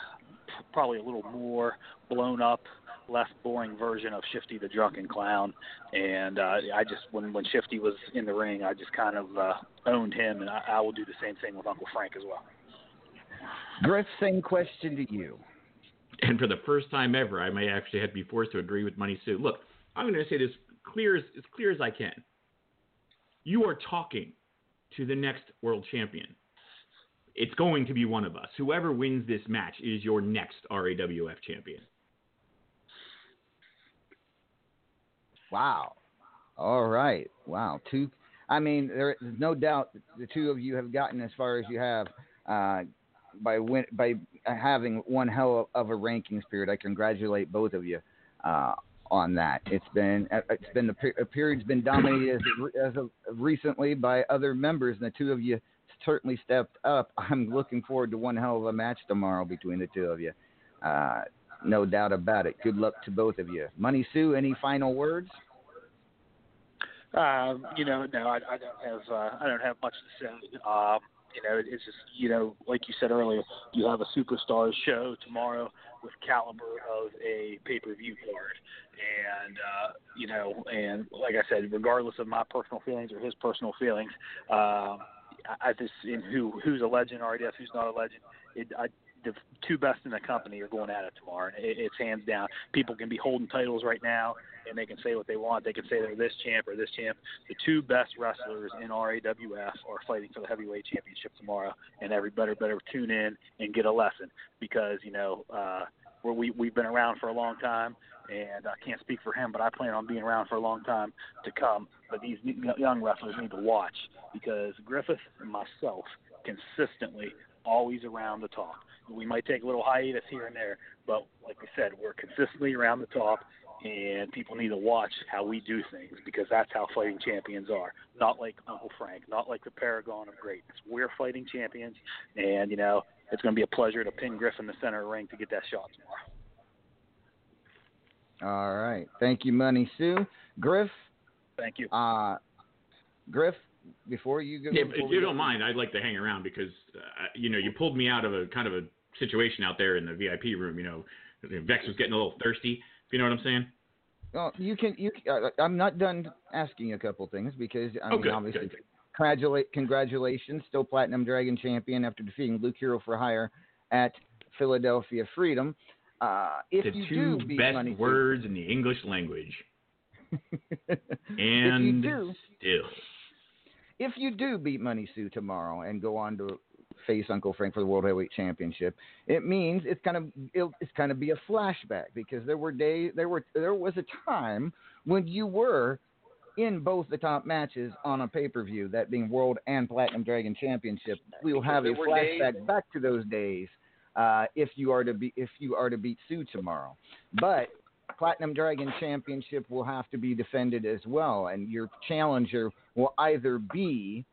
probably a little more blown up less boring version of Shifty the Drunken Clown. And uh, I just, when when Shifty was in the ring, I just kind of uh, owned him, and I, I will do the same thing with Uncle Frank as well. Griff, same question to you. And for the first time ever, I may actually have to be forced to agree with Money Sue. Look, I'm going to say this clear as, as clear as I can. You are talking to the next world champion. It's going to be one of us. Whoever wins this match is your next RAWF champion. Wow. All right. Wow. Two. I mean, there's no doubt the two of you have gotten as far as you have uh, by win- by having one hell of a rankings period. I congratulate both of you uh, on that. It's been uh, it's been a period's been dominated as, as of recently by other members, and the two of you certainly stepped up. I'm looking forward to one hell of a match tomorrow between the two of you. Uh, no doubt about it. Good luck to both of you. Money Sue, any final words? Um, you know, no, I, I don't have uh, I don't have much to say. Um, you know, it's just you know, like you said earlier, you have a superstars show tomorrow with caliber of a pay per view card, and uh, you know, and like I said, regardless of my personal feelings or his personal feelings, um, I, I just in who who's a legend, RDF, who's not a legend. It, I, the two best in the company are going at it tomorrow, and it, it's hands down. People can be holding titles right now, and they can say what they want. They can say they're this champ or this champ. The two best wrestlers in RAWF are fighting for the heavyweight championship tomorrow, and everybody better tune in and get a lesson because you know uh, we're, we we've been around for a long time, and I can't speak for him, but I plan on being around for a long time to come. But these young wrestlers need to watch because Griffith and myself consistently always around the top. We might take a little hiatus here and there, but like we said, we're consistently around the top, and people need to watch how we do things because that's how fighting champions are. Not like Uncle Frank, not like the Paragon of Greatness. We're fighting champions, and you know it's going to be a pleasure to pin Griff in the center of the ring to get that shot tomorrow. All right. Thank you, Money Sue. Griff. Thank you. Uh, Griff, before you go, Yeah, if you don't mind, I'd like to hang around because uh, you know you pulled me out of a kind of a situation out there in the VIP room. You know, Vex was getting a little thirsty. If you know what I'm saying. Oh, you can. You. Uh, I'm not done asking a couple things because I Oh, mean, good, obviously, good, congratulate, congratulations, still Platinum Dragon champion after defeating Luke Hero for Hire at Philadelphia Freedom. Uh, if the you two do beat best Money words in the English language. [LAUGHS] And do, still. If you do beat Money Sue tomorrow and go on to face Uncle Frank for the World Heavyweight Championship. It means it's kind of it'll, it's kind of be a flashback because there were days there were there was a time when you were in both the top matches on a pay per view, that being World and Platinum Dragon Championship. We will have a were days- flashback back to those days uh, if you are to be if you are to beat Sue tomorrow. But Platinum Dragon Championship will have to be defended as well, and your challenger will either be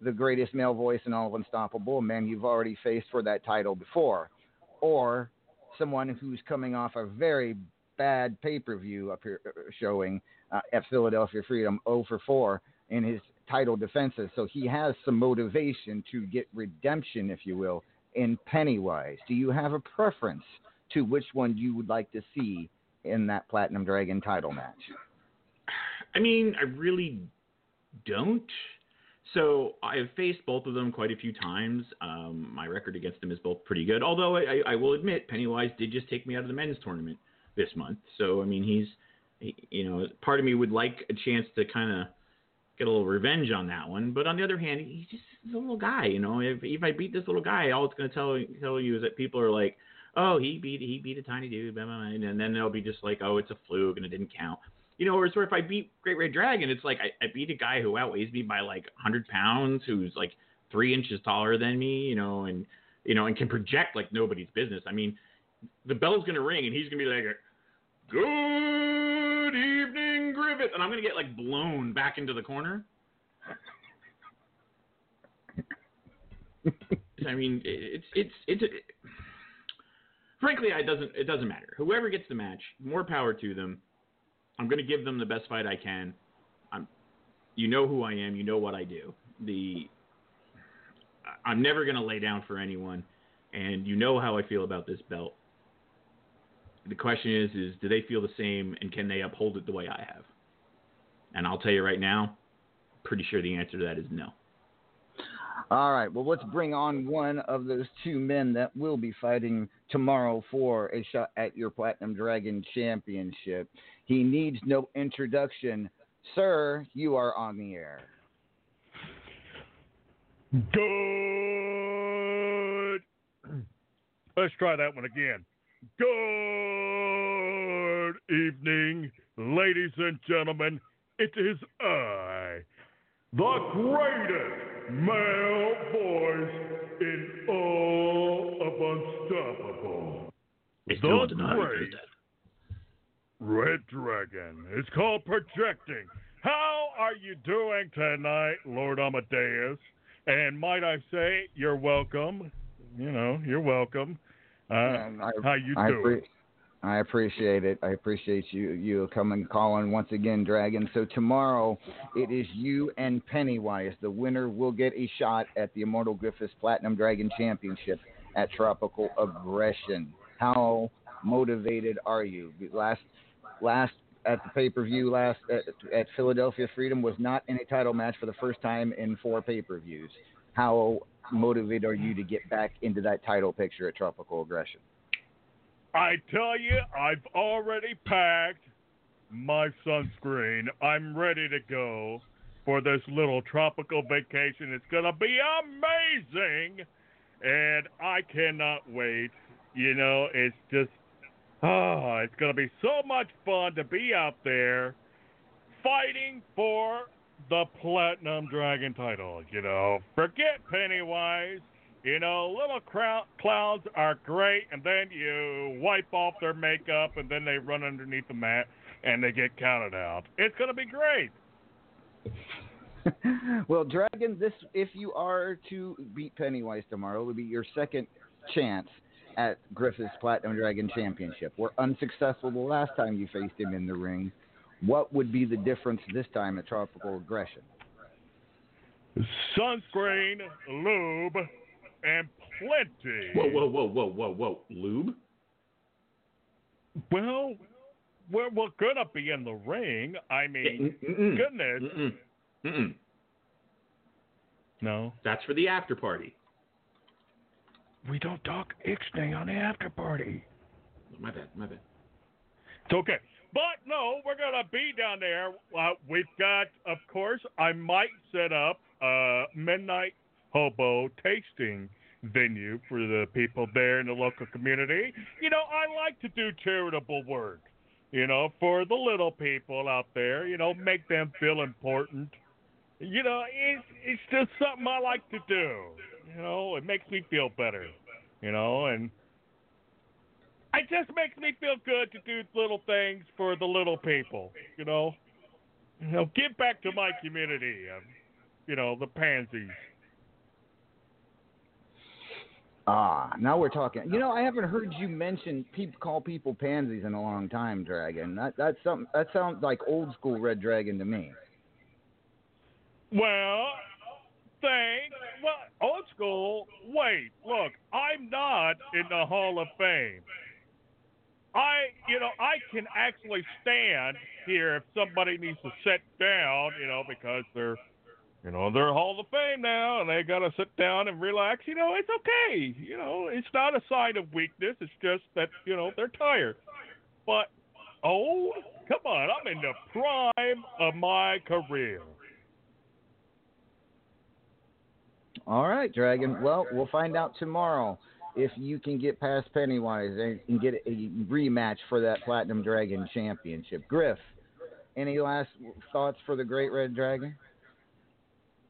the greatest male voice in all of Unstoppable, a man you've already faced for that title before, or someone who's coming off a very bad pay per view up here uh, showing uh, at Philadelphia Freedom 0 for 4 in his title defenses. So he has some motivation to get redemption, if you will, in Pennywise. Do you have a preference to which one you would like to see in that Platinum Dragon title match? I mean, I really don't. So I've faced both of them quite a few times. Um, my record against them is both pretty good. Although I, I will admit, Pennywise did just take me out of the men's tournament this month. So I mean, he's, he, you know, part of me would like a chance to kind of get a little revenge on that one. But on the other hand, he's just a little guy. You know, if if I beat this little guy, all it's going to tell tell you is that people are like, oh, he beat he beat a tiny dude, blah, blah, blah, and then they'll be just like, oh, it's a fluke and it didn't count. You know, where if I beat Great Red Dragon, it's like I, I beat a guy who outweighs me by like 100 pounds, who's like three inches taller than me, you know, and you know, and can project like nobody's business. I mean, the bell's gonna ring and he's gonna be like, "Good evening, Griffith," and I'm gonna get like blown back into the corner. [LAUGHS] I mean, it's it's it's. It, frankly, it doesn't it doesn't matter. Whoever gets the match, more power to them. I'm going to give them the best fight I can. I'm, you know who I am. You know what I do. The I'm never going to lay down for anyone, and you know how I feel about this belt. The question is, is do they feel the same, and can they uphold it the way I have? And I'll tell you right now, pretty sure the answer to that is no. All right. Well, let's bring on one of those two men that will be fighting tomorrow for a shot at your Platinum Dragon Championship. He needs no introduction. Sir, you are on the air. Good. Let's try that one again. Good evening, ladies and gentlemen. It is I, the greatest male voice in all of Unstoppable. It's the no undeniable great Red Dragon. It's called projecting. How are you doing tonight, Lord Amadeus? And might I say, you're welcome. You know, you're welcome. Uh, I, how you I, doing? appre- I appreciate it. I appreciate you you coming calling once again, Dragon. So tomorrow it is you and Pennywise. The winner will get a shot at the Immortal Griffiths Platinum Dragon Championship at Tropical Aggression. How motivated are you? Last last at the pay per view last at, at Philadelphia Freedom was not in a title match for the first time in four pay per views. How motivated are you to get back into that title picture at Tropical Aggression? I tell you, I've already packed my sunscreen. I'm ready to go for this little tropical vacation. It's going to be amazing. And I cannot wait. You know, it's just, oh, it's going to be so much fun to be out there fighting for the Platinum Dragon title. You know, forget Pennywise. You know, little clowns are great, and then you wipe off their makeup, and then they run underneath the mat, and they get counted out. It's going to be great. [LAUGHS] well, Dragon, this if you are to beat Pennywise tomorrow, it will be your second chance at Griffith's Platinum Dragon Championship. We're unsuccessful the last time you faced him in the ring. What would be the difference this time at Tropical Aggression? Sunscreen, lube, and plenty. Whoa, whoa, whoa, whoa, whoa, whoa, lube. Well, we're, we're going to be in the ring. I mean, Mm-mm. goodness. Mm-mm. Mm-mm. No. That's for the after party. We don't talk ixnay on the after party. My bad, my bad. It's okay. But no, we're gonna be down there. Uh, we've got, of course, I might set up uh, midnight hobo tasting venue for the people there in the local community. You know, I like to do charitable work. You know, for the little people out there. You know, make them feel important. You know, it's it's just something I like to do. You know, it makes me feel better. You know, and it just makes me feel good to do little things for the little people. You know, you know, give back to my community. Um, you know, the pansies. Ah, now we're talking. You know, I haven't heard you mention people call people pansies in a long time, Dragon. That that's something that sounds like old school Red Dragon to me. Well, thanks. Well, old school. Wait, look, I'm not in the Hall of Fame. I, you know, I can actually stand here if somebody needs to sit down, you know, because they're, you know, they're Hall of Fame now and they got to sit down and relax. You know, it's okay. You know, it's not a sign of weakness. It's just that, you know, they're tired. But old? Come on, I'm in the prime of my career. All right, Dragon. Well, we'll find out tomorrow if you can get past Pennywise and get a rematch for that Platinum Dragon Championship. Griff, any last thoughts for the Great Red Dragon?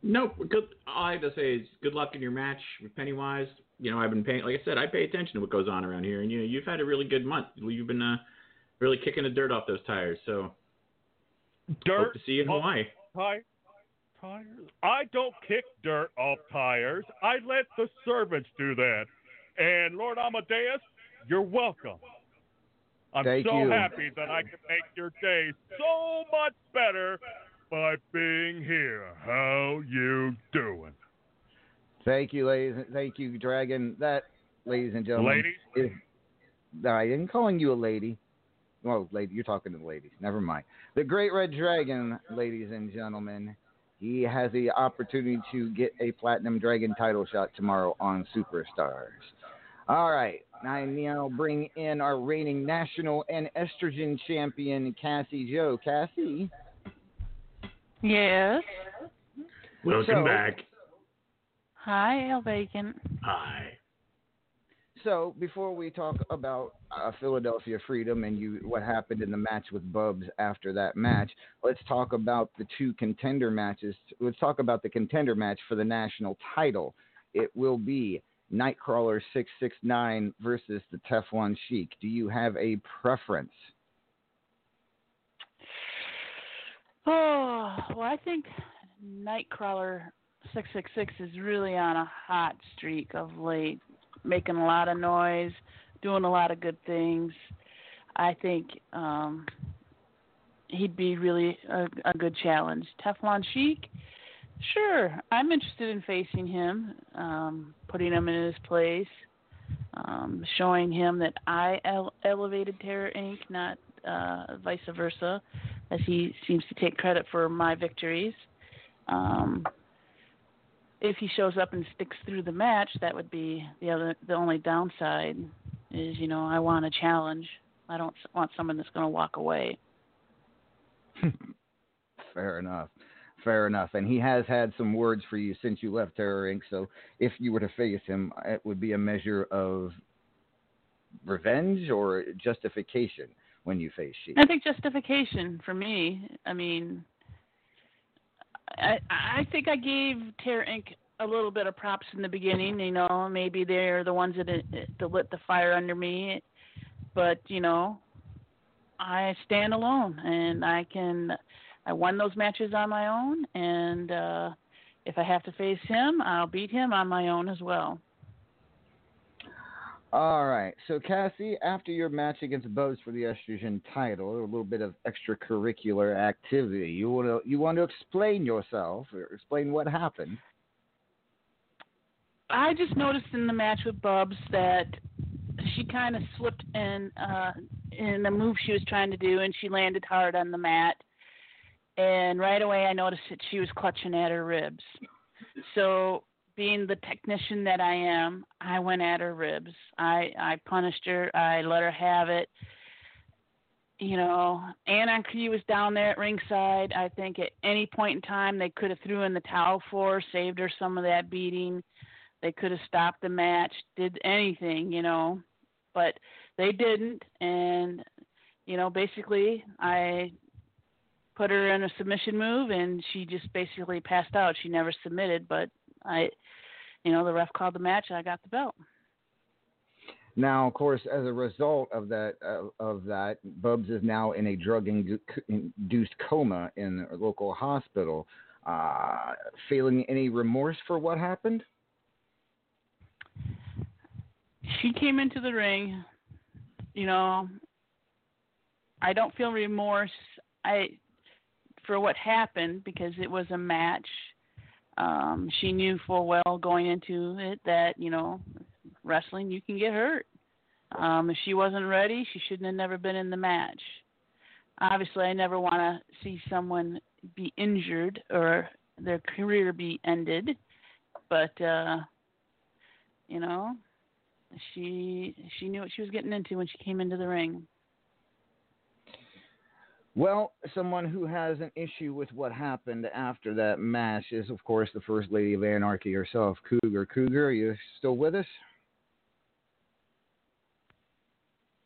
Nope. Good. All I have to say is good luck in your match with Pennywise. You know, I've been paying, like I said, I pay attention to what goes on around here, and you know, you've had a really good month. You've been uh, really kicking the dirt off those tires. So, Dirt hope to see you in Hawaii. Ti- tires? I don't kick dirt off tires. I let the servants do that. And Lord Amadeus, you're welcome. I'm Thank so you. happy that I can make your day so much better by being here. How you doing? Thank you, ladies. Thank you, Dragon. That, ladies and gentlemen, Ladies? is. I am calling you a lady. Well, lady, you're talking to the ladies. Never mind. The Great Red Dragon, ladies and gentlemen, he has the opportunity to get a Platinum Dragon title shot tomorrow on Superstars. All right, I now bring in our reigning national and estrogen champion, Cassie Joe. Cassie. Yes. Welcome So- back. Hi, El Vacant. Hi. So before we talk about uh, Philadelphia Freedom and you what happened in the match with Bubs after that match, let's talk about the two contender matches. Let's talk about the contender match for the national title. It will be Nightcrawler six six nine versus the Teflon Sheik. Do you have a preference? Oh, [SIGHS] well, I think Nightcrawler 666 is really on a hot streak of late, making a lot of noise, doing a lot of good things. I think um, he'd be really a, a good challenge. Teflon Sheik, sure, I'm interested in facing him, um, putting him in his place, um, showing him that I ele- elevated Terror Inc., not uh, vice versa, as he seems to take credit for my victories. Um, if he shows up and sticks through the match, that would be the other, the only downside. Is you know I want a challenge. I don't want someone that's going to walk away. [LAUGHS] Fair enough. Fair enough. And he has had some words for you since you left Terror Inc. So if you were to face him, it would be a measure of revenge or justification when you face Sheik. I think justification for me. I mean, I I think I gave Terror Inc. a little bit of props in the beginning. You know, maybe they're the ones that, that lit the fire under me, but you know, I stand alone and I can. I won those matches on my own, and uh, if I have to face him, I'll beat him on my own as well. All right. So, Cassie, after your match against Bubs for the estrogen title, a little bit of extracurricular activity. You want to you want to explain yourself or explain what happened? I just noticed in the match with Bubs that she kind of slipped in uh, in the move she was trying to do, and she landed hard on the mat. And right away, I noticed that she was clutching at her ribs. So, being the technician that I am, I went at her ribs. I I punished her. I let her have it. you know, Anarchy was down there at ringside. I think at any point in time they could have threw in the towel for her, saved her some of that beating. They could have stopped the match, did anything, you know, but they didn't. And you know, basically, I put her in a submission move, and she just basically passed out. She never submitted, but I, you know, the ref called the match, and I got the belt. Now, of course, as a result of that, uh, of that, Bubs is now in a drug-induced coma in a local hospital. Uh, feeling any remorse for what happened? She came into the ring, you know. I don't feel remorse. I for what happened because it was a match. Um, she knew full well going into it that you know wrestling you can get hurt. Um, if she wasn't ready, she shouldn't have never been in the match. Obviously, I never want to see someone be injured or their career be ended, but uh, you know, she she knew what she was getting into when she came into the ring. Well, someone who has an issue with what happened after that match is, of course, the First Lady of Anarchy herself, Cougar. Cougar, are you still with us?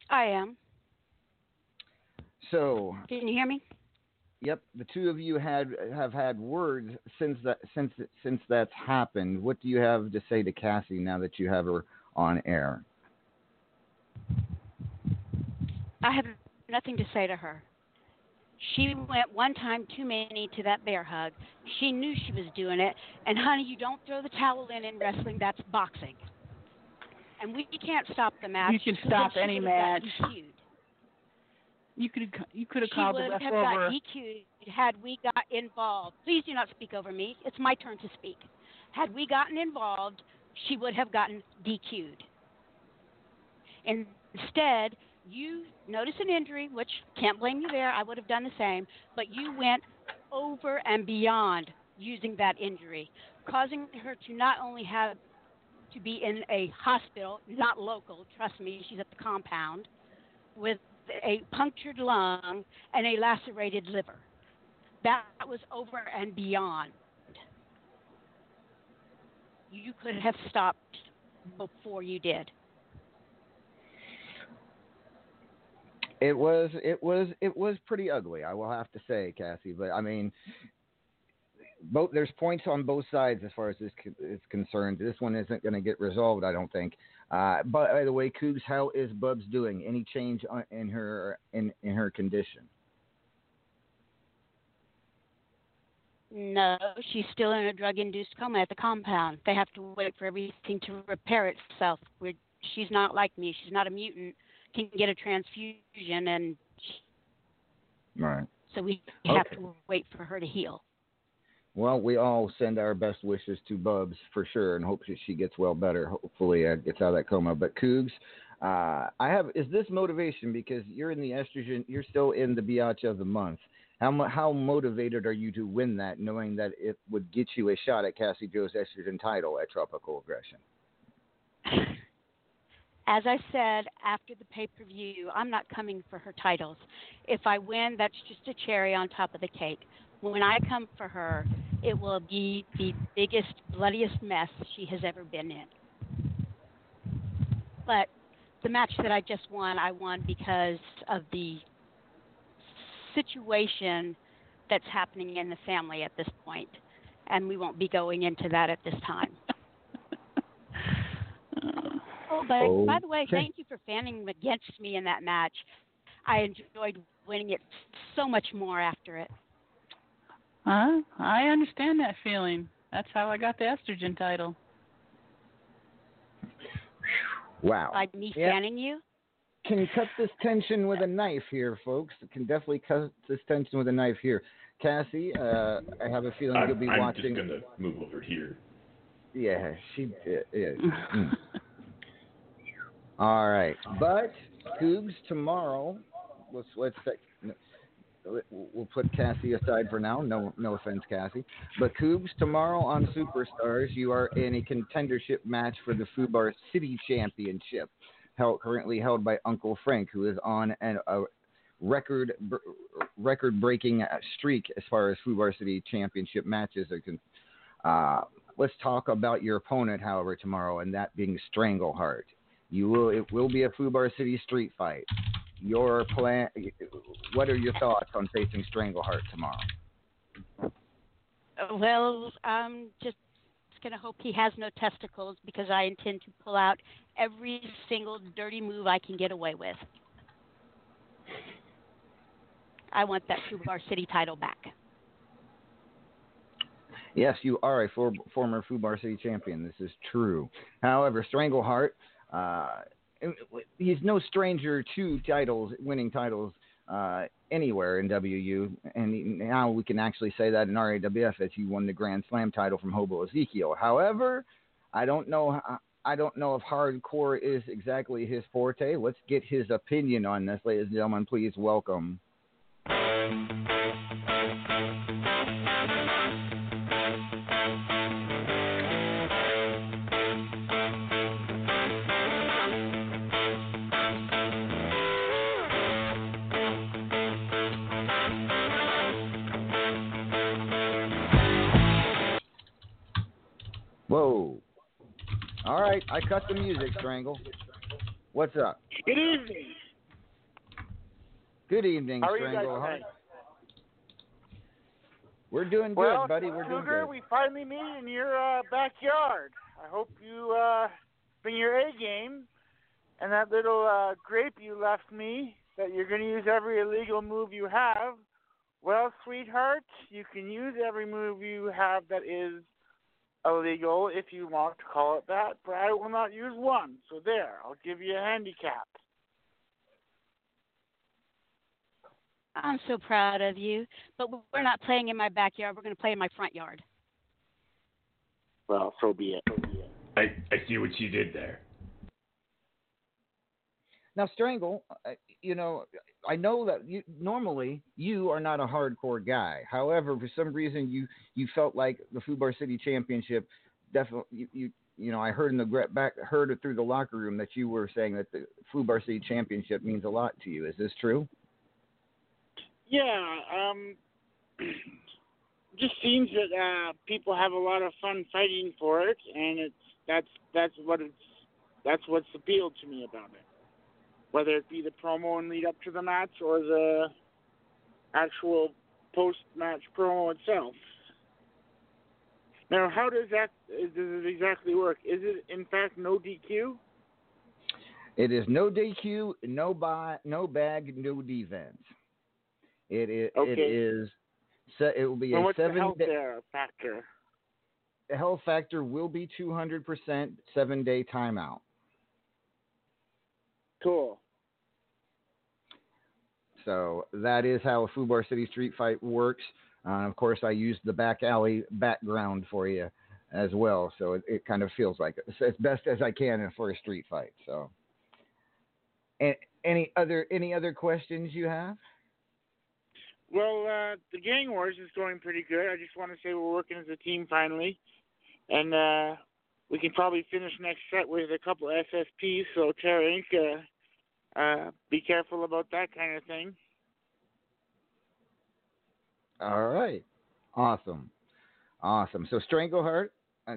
I am. So, Can you hear me? yep, the two of you had have had words since that since since that's happened. What do you have to say to Cassie now that you have her on air? I have nothing to say to her. She went one time too many to that bear hug. She knew she was doing it. And honey, you don't throw the towel in in wrestling. That's boxing. And we can't stop the match. You can stop any match. You could you could have She called the would have over. got DQ'd had we got involved. Please do not speak over me. It's my turn to speak. Had we gotten involved, she would have gotten DQ'd. Instead, you notice an injury, which can't blame you there. I would have done the same, but you went over and beyond using that injury, causing her to not only have to be in a hospital, not local, trust me, she's at the compound, with a punctured lung and a lacerated liver. That was over and beyond. You could have stopped before you did. It was it was it was pretty ugly. I will have to say, Cassie. But I mean, both there's points on both sides as far as this is concerned. This one isn't going to get resolved, I don't think. Uh, but by the way, Cougs, how is Bubs doing? Any change in her in in her condition? No, she's still in a drug induced coma at the compound. They have to wait for everything to repair itself. We're, she's not like me. She's not a mutant. Can get a transfusion, and Right. so we have Okay. to wait for her to heal. Well, we all send our best wishes to Bubs for sure, and hope that she gets well better. Hopefully, uh, gets out of that coma. But Cougs, uh, I have is this motivation because you're in the estrogen, you're still in the biatch of the month. How how motivated are you to win that, knowing that it would get you a shot at Cassie Joe's estrogen title at Tropical Aggression? As I said after the pay per view, I'm not coming for her titles. If I win, that's just a cherry on top of the cake. When I come for her, it will be the biggest, bloodiest mess she has ever been in. But the match that I just won, I won because of the situation that's happening in the family at this point, and we won't be going into that at this time. Oh, but by the way, Okay. thank you for fanning against me in that match. I enjoyed winning it so much more after it. Huh? I understand that feeling. That's how I got the estrogen title. Wow. By me Yeah. fanning you. Can cut this tension with a knife here, folks. Can definitely cut this tension with a knife here. Cassie, uh, I have a feeling I'm, you'll be I'm watching. just gonna move over here. Yeah, she did. Yeah. [LAUGHS] All right, but Cougs tomorrow. Let's let's we'll put Cassie aside for now. No no offense, Cassie. But Cougs tomorrow on Superstars, you are in a contendership match for the Fubar City Championship, held currently held by Uncle Frank, who is on an, a record record breaking streak as far as Fubar City Championship matches are concerned. Uh, let's talk about your opponent, however, tomorrow, and that being Strangleheart. You will it will be a Fubar City street fight. Your plan. What are your thoughts on facing Strangleheart tomorrow? Well, I'm just going to hope he has no testicles because I intend to pull out every single dirty move I can get away with. I want that Fubar City title back. Yes, you are a for, former Fubar City champion. This is true. However, Strangleheart, uh, he's no stranger to titles, winning titles uh, anywhere in WU, and now we can actually say that in RAWF as he won the Grand Slam title from Hobo Ezekiel. However, I don't know. I don't know if hardcore is exactly his forte. Let's get his opinion on this, ladies and gentlemen. Please welcome. Right, I cut the music, Strangle. What's up? Good evening. Good evening, How are you guys Strangleheart. We're doing good, well, buddy. We're doing Cougar, good. we finally meet in your uh, backyard. I hope you uh, bring your A game and that little uh, grape you left me that you're going to use every illegal move you have. Well, sweetheart, you can use every move you have that is illegal if you want to call it that, but I will not use one. So there, I'll give you a handicap. I'm so proud of you, but we're not playing in my backyard. We're going to play in my front yard. Well, so be it. I, I see what you did there. Now, Strangle, uh, you know, I know that you, normally you are not a hardcore guy. However, for some reason you you felt like the Fubar City Championship definitely you, you you know I heard in the back heard it through the locker room that you were saying that the Fubar City Championship means a lot to you. Is this true? Yeah, um, [CLEARS THROAT] just seems that uh, people have a lot of fun fighting for it, and it's that's that's what it's that's what's appealed to me about it. Whether it be the promo and lead up to the match or the actual post match promo itself. Now, how does that does it exactly work? Is it in fact no DQ? It is no DQ, no buy, no bag, no defense. It is. It Okay. is. Se- it will be and a what's the seven. health day, there uh, factor? the health factor will be two hundred percent. Seven day timeout. Cool. So that is how a Fubar City street fight works. Uh, of course, I used the back alley background for you as well, so it, it kind of feels like as best as I can for a street fight. So, A- any other any other questions you have? Well, uh, the gang wars is going pretty good. I just want to say we're working as a team finally, and uh, we can probably finish next set with a couple SSPs. So Terror Inc. Uh, be careful about that kind of thing. All right, awesome, awesome. So Strangleheart, uh,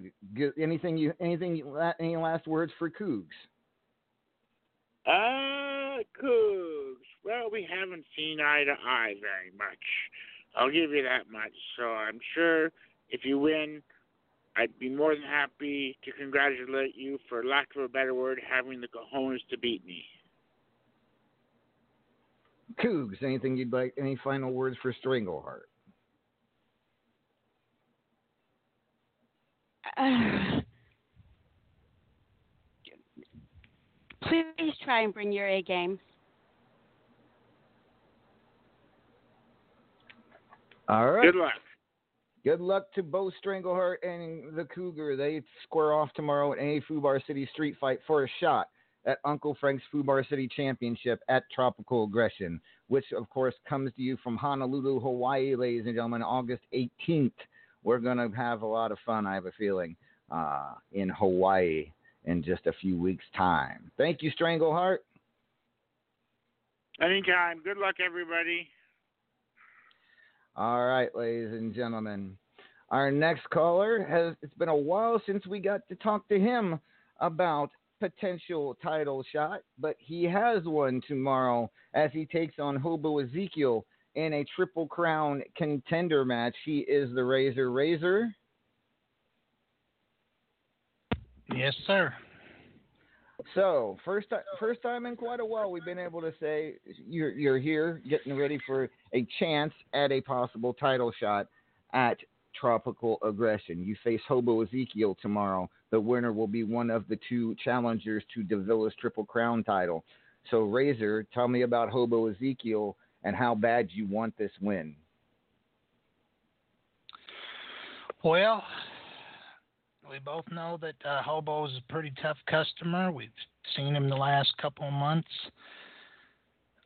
anything you anything any last words for Cougs? Uh, Cougs. Well, we haven't seen eye to eye very much. I'll give you that much. So I'm sure if you win, I'd be more than happy to congratulate you, for lack of a better word, having the cojones to beat me. Cougs, anything you'd like? Any final words for Strangleheart? Uh, [SIGHS] please try and bring your A game. All right. Good luck. Good luck to both Strangleheart and the Cougar. They square off tomorrow at a Fubar City Street Fight for a shot at Uncle Frank's Fubar City Championship at Tropical Aggression, which of course comes to you from Honolulu, Hawaii, ladies and gentlemen, August 18th. We're going to have a lot of fun, I have a feeling, uh, in Hawaii in just a few weeks' time. Thank you, Strangleheart. Anytime. Good luck, everybody. All right, ladies and gentlemen. Our next caller has it's been a while since we got to talk to him about potential title shot, but he has one tomorrow as he takes on Hobo Ezekiel in a triple crown contender match. He is the Razor Razor. Yes, sir. So first time, first time in quite a while, we've been able to say you're you're here, getting ready for a chance at a possible title shot at Tropical Aggression. You face Hobo Ezekiel tomorrow. The winner will be one of the two challengers to Davila's Triple Crown title. So Razor, tell me about Hobo Ezekiel and how bad you want this win. Well, we both know that uh, Hobo is a pretty tough customer. We've seen him the last couple of months,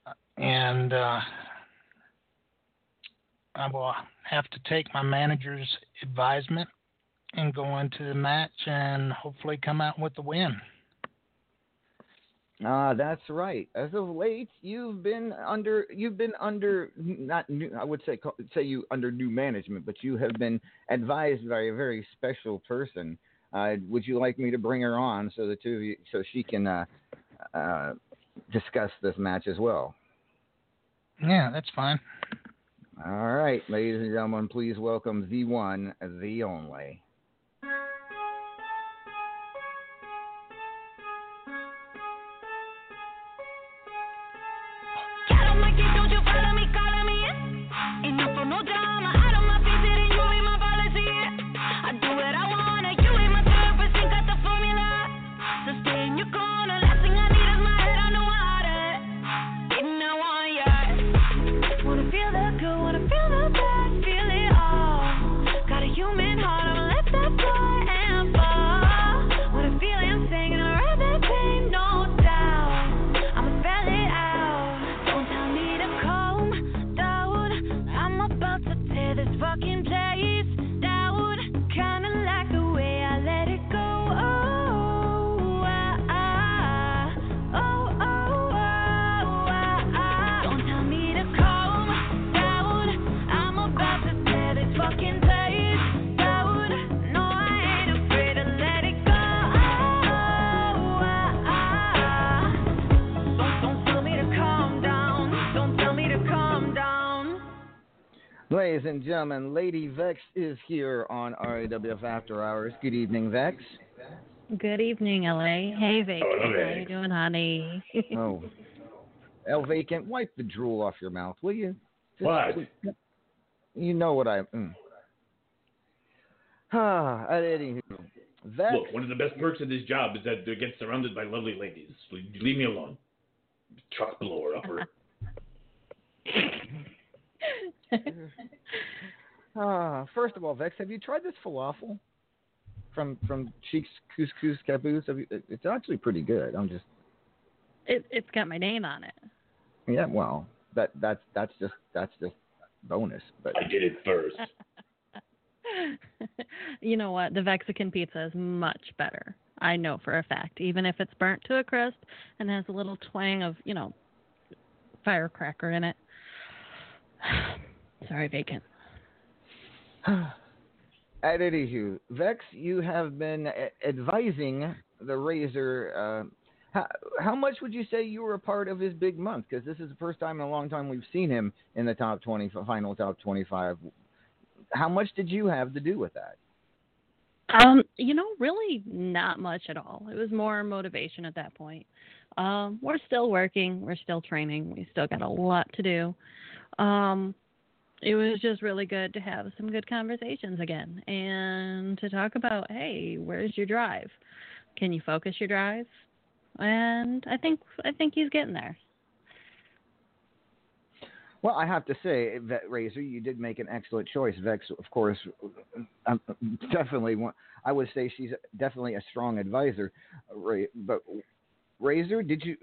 Uh, and uh, I will have to take my manager's advisement and go into the match and hopefully come out with the win. Ah, that's right. As of late, you've been under you've been under not new, I would say call- say you under new management, but you have been advised by a very special person. Uh, would you like me to bring her on so the two of you so she can uh, uh, discuss this match as well? Yeah, that's fine. All right, ladies and gentlemen, please welcome the one, the only. Ladies and gentlemen, Lady Vex is here on RAWF After Hours. Good evening, Vex. Good evening, LA. Hey, Vic. Hello, How you doing, honey? [LAUGHS] Oh. El Vacant, wipe the drool off your mouth, will you? Just- What? You know what I. Mm. Ah, [SIGHS] at any Vex. Look, one of the best perks of this job is that they get surrounded by lovely ladies. Leave me alone. Truck blower upper. [LAUGHS] [LAUGHS] Ah, first of all, Vex, have you tried this falafel from from Sheik's Couscous Caboose? Have you, it- it's actually pretty good. I'm just it, it's got my name on it. yeah. Well, that that's that's just that's just bonus. But I did it first. [LAUGHS] you know what? The Mexican pizza is much better. I know for a fact, even if it's burnt to a crisp and has a little twang of, you know, firecracker in it. [SIGHS] Sorry, vacant. [SIGHS] At any hue, Vex, you have been a- advising the Razor. Uh, how, how much would you say you were a part of his big month? Because this is the first time in a long time we've seen him in the top twenty, final top twenty-five. How much did you have to do with that? Um, you know, really not much at all. It was more motivation at that point. Um, we're still working, we're still training, we still got a lot to do. Um, it was just really good to have some good conversations again and to talk about, hey, where's your drive? Can you focus your drive? And I think I think he's getting there. Well, I have to say, Vet Razor, you did make an excellent choice. Vex, of course, um, definitely. I would say she's definitely a strong advisor. But Razor, did you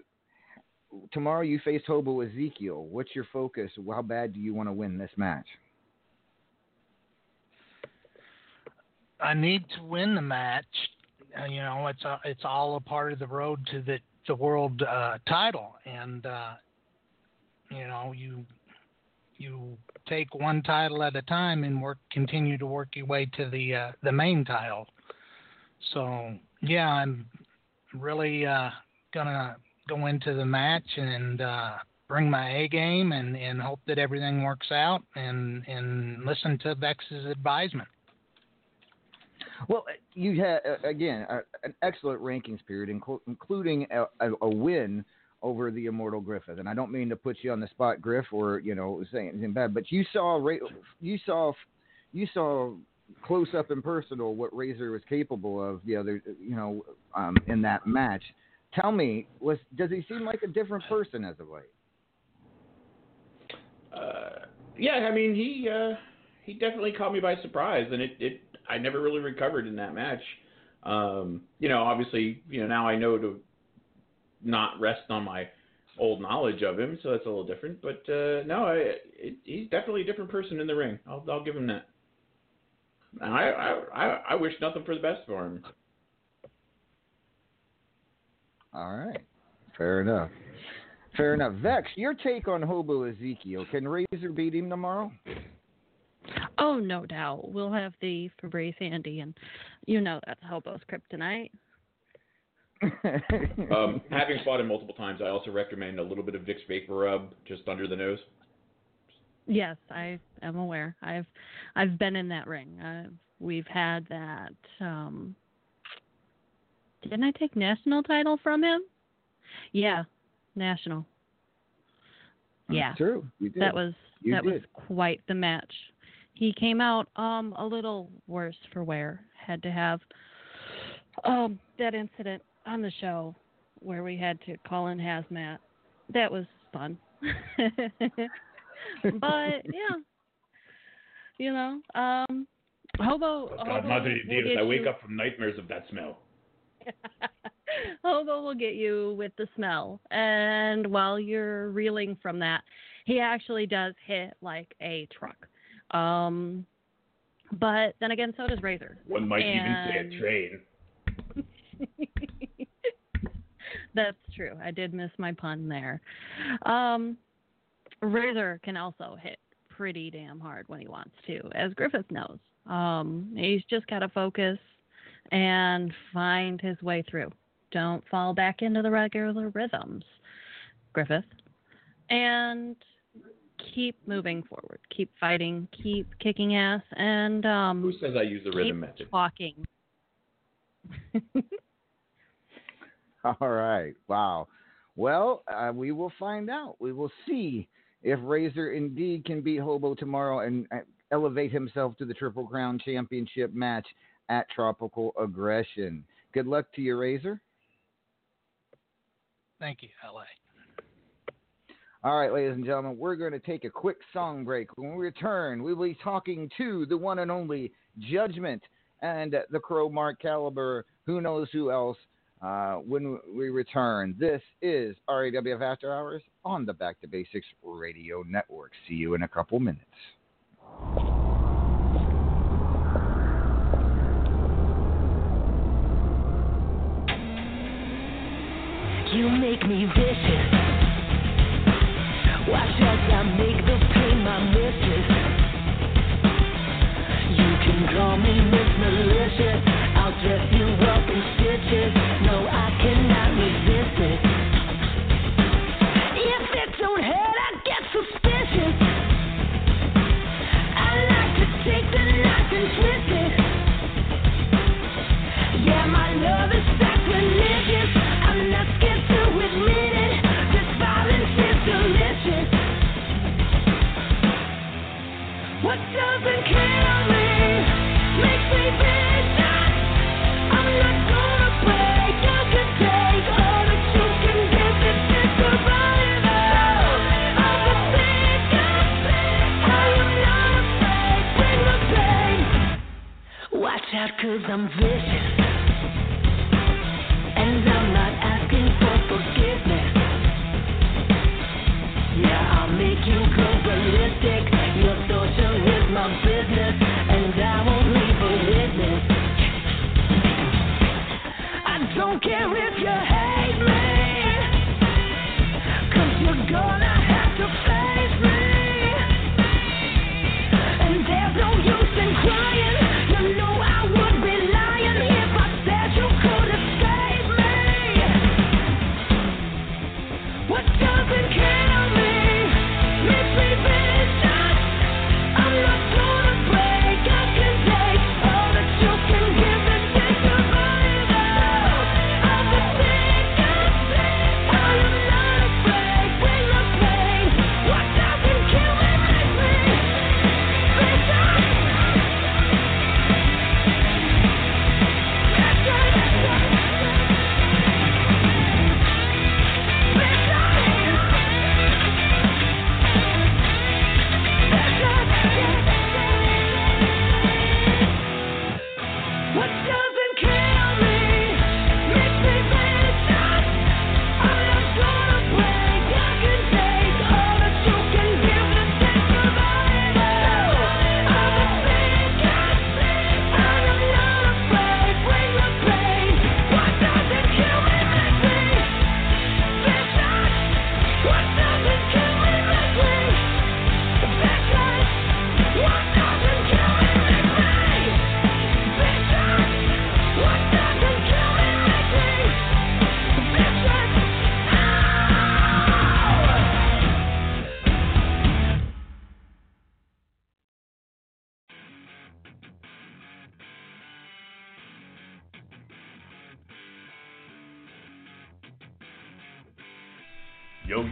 tomorrow? You face Hobo Ezekiel. What's your focus? How bad do you want to win this match? I need to win the match. Uh, you know, it's a, it's all a part of the road to the the world uh, title, and uh, you know, you you take one title at a time and work continue to work your way to the uh, the main title. So yeah, I'm really uh, gonna go into the match and uh, bring my A game and, and hope that everything works out and and listen to Vex's advisement. Well, you had again an excellent rankings period, including a, a, a win over the immortal Griffith. And I don't mean to put you on the spot, Griff, or you know say anything bad, but you saw you saw you saw close up and personal what Razor was capable of the other you know um, in that match. Tell me, was does he seem like a different person as of late? Uh, yeah, I mean he uh, he definitely caught me by surprise, and it, it I never really recovered in that match. Um, you know, obviously, you know now I know to not rest on my old knowledge of him, so that's a little different. But uh, no, I, it, he's definitely a different person in the ring. I'll I'll give him that. I I, I wish nothing for the best for him. All right, fair enough. Fair enough. Vex, your take on Hobo Ezekiel. Can Razor beat him tomorrow? Oh, no doubt. We'll have the Febreze handy, and you know that's Hobo's kryptonite. [LAUGHS] Um, having fought him multiple times, I also recommend a little bit of Vicks VapoRub just under the nose. Yes, I am aware. I've I've been in that ring. I've, we've had that. Um, didn't I take national title from him? Yeah, national. Yeah, True. You did. that was You that was quite the match. He came out um a little worse for wear. Had to have um that incident on the show where we had to call in hazmat. That was fun. [LAUGHS] but yeah, you know, um, Hobo. God, Hobo Madre will de Dios, get I wake you- up from nightmares of that smell. [LAUGHS] Hobo will get you with the smell, and while you're reeling from that, he actually does hit like a truck. Um, but then again, so does Razor. One might even say a train. [LAUGHS] That's true. I did miss my pun there. Um, Razor can also hit pretty damn hard when he wants to, as Griffith knows. Um, he's just got to focus and find his way through. Don't fall back into the regular rhythms, Griffith. And keep moving forward. Keep fighting. Keep kicking ass. And um, Who says I use the rhythm keep method? talking. [LAUGHS] All right. Wow. Well, uh, we will find out. We will see if Razor indeed can beat Hobo tomorrow and uh, elevate himself to the Triple Crown Championship match at Tropical Aggression. Good luck to your Razor. Thank you, LA. All right, ladies and gentlemen, we're going to take a quick song break. When we return, we will be talking to the one and only Judgment and the Crow Mark Caliber. Who knows who else? Uh, when we return, this is RAWF After Hours on the Back to Basics Radio Network. See you in a couple minutes. You make me vicious. I make the pain my mistress. You can call me Miss Malicious. I'll dress you cause I'm vicious.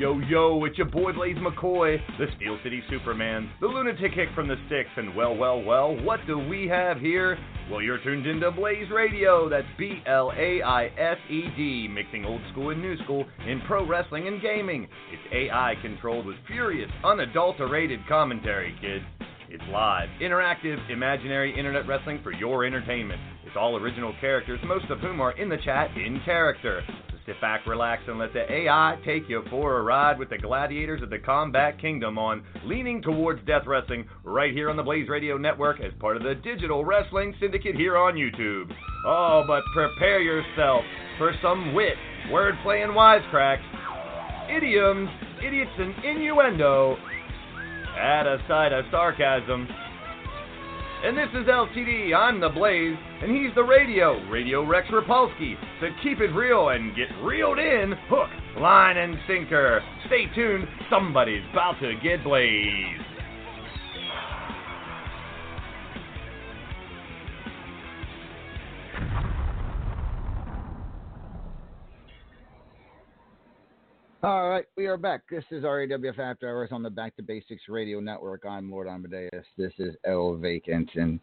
Yo, yo, it's your boy Blaze McCoy, the Steel City Superman, the lunatic hick from the sticks, and well, well, well, what do we have here? Well, you're tuned into Blaze Radio, that's B L A I S E D, mixing old school and new school in pro wrestling and gaming. It's AI controlled with furious, unadulterated commentary, kids. It's live, interactive, imaginary internet wrestling for your entertainment. It's all original characters, most of whom are in the chat in character. Sit back, relax, and let the AI take you for a ride with the gladiators of the Combat Kingdom on Leaning Towards Death Wrestling right here on the Blaze Radio Network as part of the Digital Wrestling Syndicate here on YouTube. Oh, but prepare yourself for some wit, wordplay, and wisecracks, idioms, idiots, and innuendo add a side of sarcasm. And this is LTD, I'm the Blaze, and he's the radio, Radio Rex Rapolsky. So keep it real and get reeled in, hook, line, and sinker. Stay tuned, somebody's about to get blazed. All right, we are back. This is RAWF After Hours on the Back to Basics Radio Network. I'm Lord Amadeus. This is El Vacant, and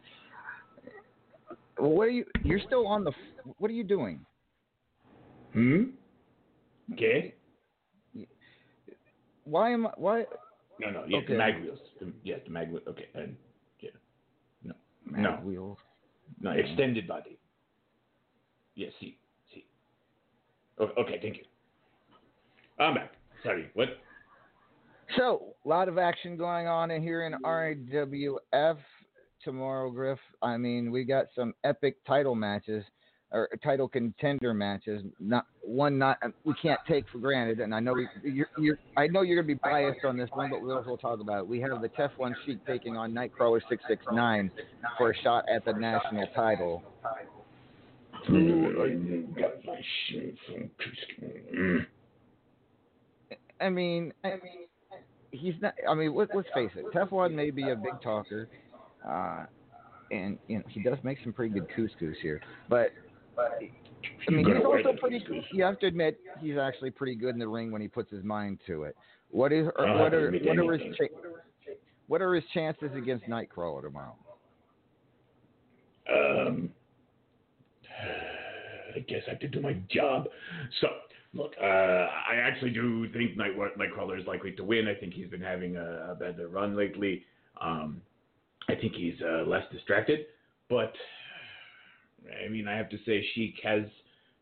what are you? You're still on the. What are you doing? Hmm. Okay. Why am I? Why? No, no. Yes, Okay. the mag wheels. The, yes, the mag wheels. Okay. And yeah. No. Mag no. wheels. No. Extended body. Yes. See. See. Okay. Okay. Thank you. I'm back. Sorry. What? So, a lot of action going on in here in RAWF tomorrow, Griff. I mean, we got some epic title matches or title contender matches. Not one, not we can't take for granted. And I know we, you're, you're, I know you're going to be biased on this one, but we'll also talk about it. We have the Teflon Sheik taking on Nightcrawler six six nine for a shot at the national title. got my shit from Mm. I mean, I mean, he's not. I mean, let, let's face it. Teflon may be a big talker, uh, and you know he does make some pretty good couscous here. But I mean, he's also pretty. You have to admit, he's actually pretty good in the ring when he puts his mind to it. What is? Or what are? What are his? Cha- what are his chances against Nightcrawler tomorrow? Um, I guess I have to do my job. So, look, uh, I actually do think Night Nightcrawler is likely to win. I think he's been having a, a better run lately. Um, I think he's uh, less distracted, but I mean, I have to say, Sheik has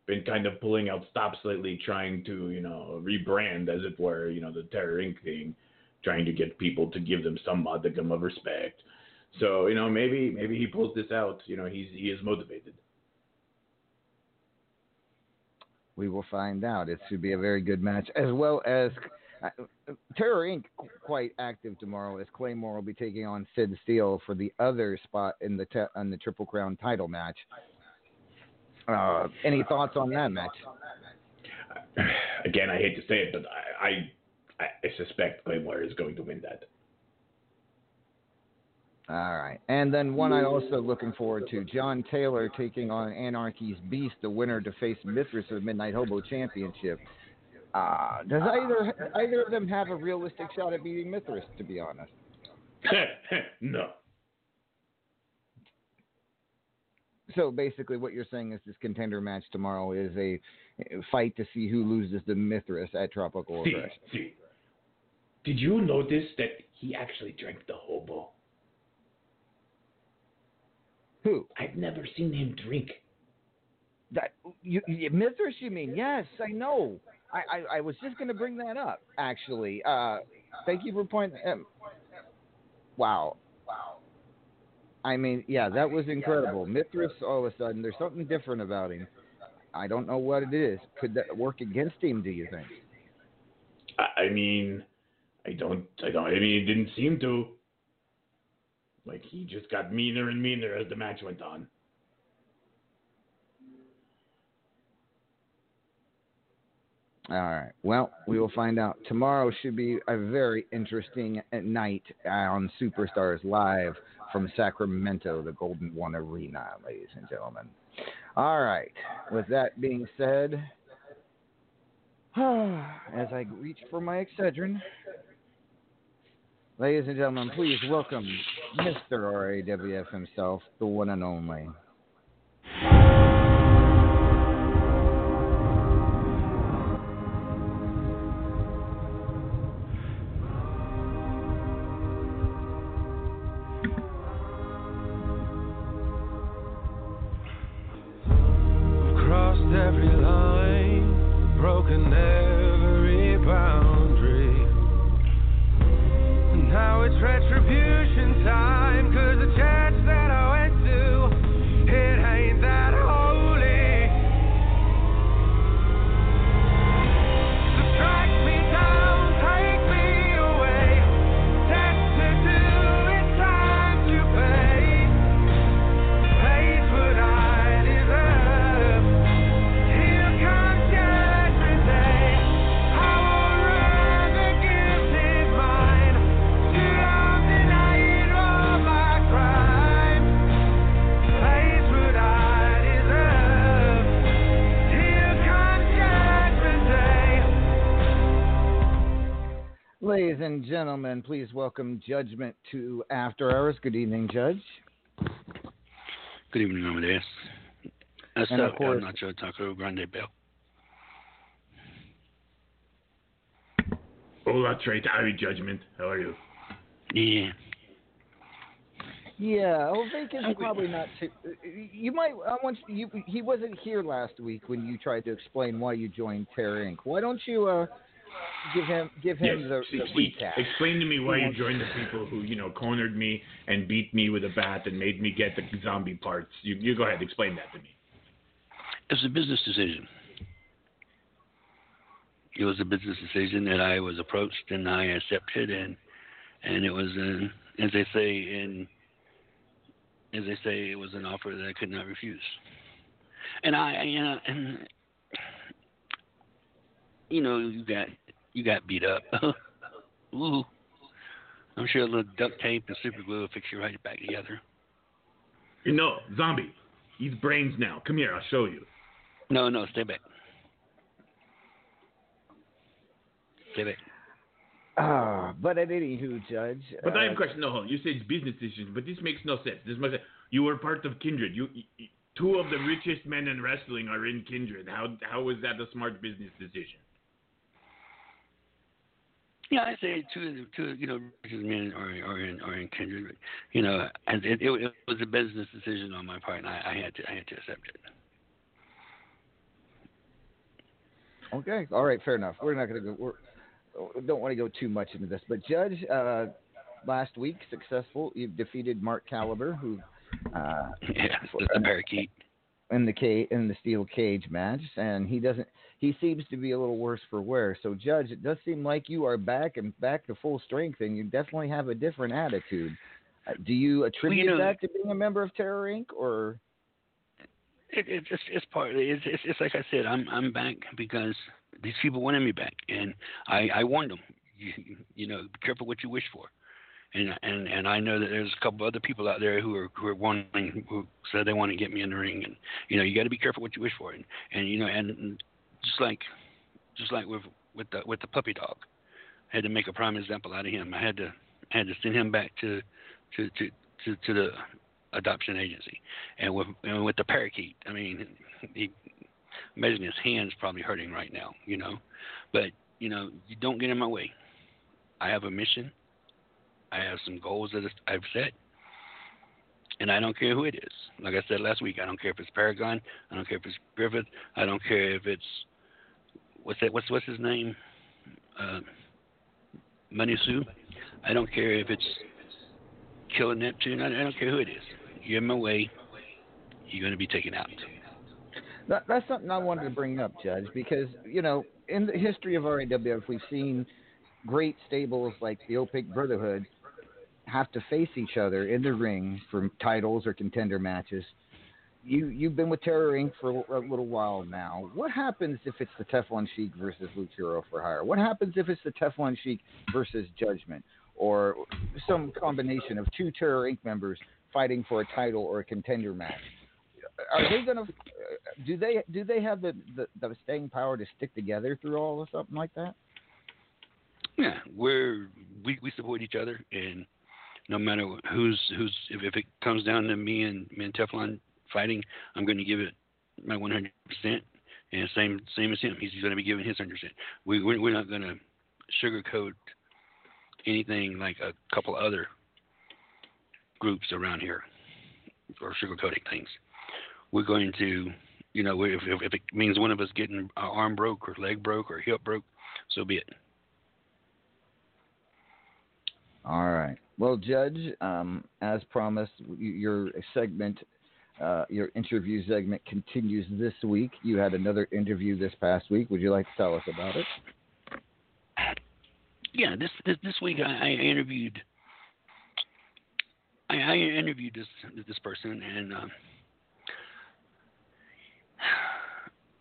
been kind of pulling out stops lately, trying to, you know, rebrand, as it were, you know, the Terror Inc. thing, trying to get people to give them some modicum of respect. So, you know, maybe maybe he pulls this out. You know, he's he is motivated. We will find out. It should be a very good match, as well as uh, Terror Inc. quite active tomorrow, as Claymore will be taking on Sid Steele for the other spot in the te- on the Triple Crown title match. Uh, any thoughts on that match? [SIGHS] Again, I hate to say it, but I I, I suspect Claymore is going to win that. All right, and then one I'm also looking forward to: John Taylor taking on Anarchy's Beast, the winner to face Mithras of the Midnight Hobo Championship. Uh, does either either of them have a realistic shot at beating Mithras? To be honest. [LAUGHS] no. So basically, what you're saying is this contender match tomorrow is a fight to see who loses to Mithras at Tropical See, see. Did you notice that he actually drank the hobo? Who? I've never seen him drink. That you, you Mithras? You mean? Yes, I know. I, I, I was just going to bring that up. Actually, uh, thank you for pointing. Um, wow. Wow. I mean, yeah, that was incredible. Mithras, all of a sudden, there's something different about him. I don't know what it is. Could that work against him? Do you think? I, I mean, I don't, I don't. I mean, it didn't seem to. Like he just got meaner and meaner as the match went on. All right. Well, we will find out. Tomorrow should be a very interesting night on Superstars Live from Sacramento, the Golden One Arena, ladies and gentlemen. All right. With that being said, [SIGHS] As I reach for my Excedrin, ladies and gentlemen, please welcome Mr. RAWF himself, the one and only. And gentlemen, please welcome Judgment to After Hours. Good evening, Judge. Good evening, Amadeus. That's And of up, course- Nacho Taco Grande Bell. Hola, Trey. Ari Judgment. How are you? Yeah. Yeah, well, Vegas probably not too. You might. I want you. He wasn't here last week when you tried to explain why you joined Terror Inc. Why don't you uh give him give him Yes, the, the please, recap? Explain to me why you joined the people who, you know, cornered me and beat me with a bat and made me get the zombie parts. You, you go ahead, explain that to me. It was a business decision. It was a business decision that I was approached and I accepted, and and it was, an, as they say in, as they say, it was an offer that I could not refuse. And I, you know, and you know, you got you got beat up. [LAUGHS] Ooh, I'm sure a little duct tape and super glue will fix you right back together. You know, zombie. He's brains now. Come here, I'll show you. No, no, stay back. Stay back. Ah, but at anywho, Judge. But I have uh, a question. No, hold on. You said it's business decisions, but this makes no sense. This must you were part of Kindred. You, you two of the richest men in wrestling are in Kindred. How how was that a smart business decision? Yeah, I say two, of the- two, you know, richest men are are in are in kindred. You know, and it, it, it was a business decision on my part, and I, I had to I had to accept it. Okay, all right, fair enough. We're not going to go. We're, we don't want to go too much into this, but Judge, uh, last week successful. You defeated Mark Caliber, who uh, [LAUGHS] Yeah, the, the parakeet. in the ca- in the steel cage match, and he doesn't. He seems to be a little worse for wear. So, Judge, it does seem like you are back and back to full strength, and you definitely have a different attitude. Uh, do you attribute know- that to being a member of Terror Inc. or? It, it, it's it's part. It's, it's it's like I said. I'm I'm back because these people wanted me back, and I I warned them. [LAUGHS] You, you know, be careful what you wish for. And and and I know that there's a couple other people out there who are who are wanting who said they want to get me in the ring, and you know you got to be careful what you wish for, and and you know and just like just like with with the with the puppy dog, I had to make a prime example out of him. I had to I had to send him back to to to to, to the adoption agency, and with and with the parakeet, I mean, he imagine his hands probably hurting right now, you know, but you know you don't get in my way. I have a mission. I have some goals that I've set, and I don't care who it is. Like I said last week, I don't care if it's Paragon. I don't care if it's Griffith. I don't care if it's what's that? What's what's his name? Uh, Money Sue. I don't care if it's killing Neptune. I, I don't care who it is. You're in my way. You're going to be taken out. That, that's something I wanted to bring up, Judge, because you know, in the history of RAWF, we've seen great stables like the Opic Brotherhood have to face each other in the ring for titles or contender matches. You you've been with Terror Inc. for a little while now. What happens if it's the Teflon Sheik versus Luke Hero for hire? What happens if it's the Teflon Sheik versus Judgment, or some combination of two Terror Inc. members fighting for a title or a contender match? are they gonna? Do they do they have the, the the staying power to stick together through all of something like that? Yeah, we're we we support each other, and no matter who's who's if, if it comes down to me and me and Teflon fighting, I'm going to give it my 100 percent, and same same as him. He's going to be giving his 100 percent. We we're, not going to sugarcoat anything like a couple other groups around here or sugarcoating things. We're going to, you know, if, if, if it means one of us getting our arm broke or leg broke or hip broke, so be it. All right. Well, Judge, um, as promised, your segment, uh, your interview segment continues this week. You had another interview this past week. Would you like to tell us about it? Yeah, this this, this week I, I interviewed. I, I interviewed this this person and uh,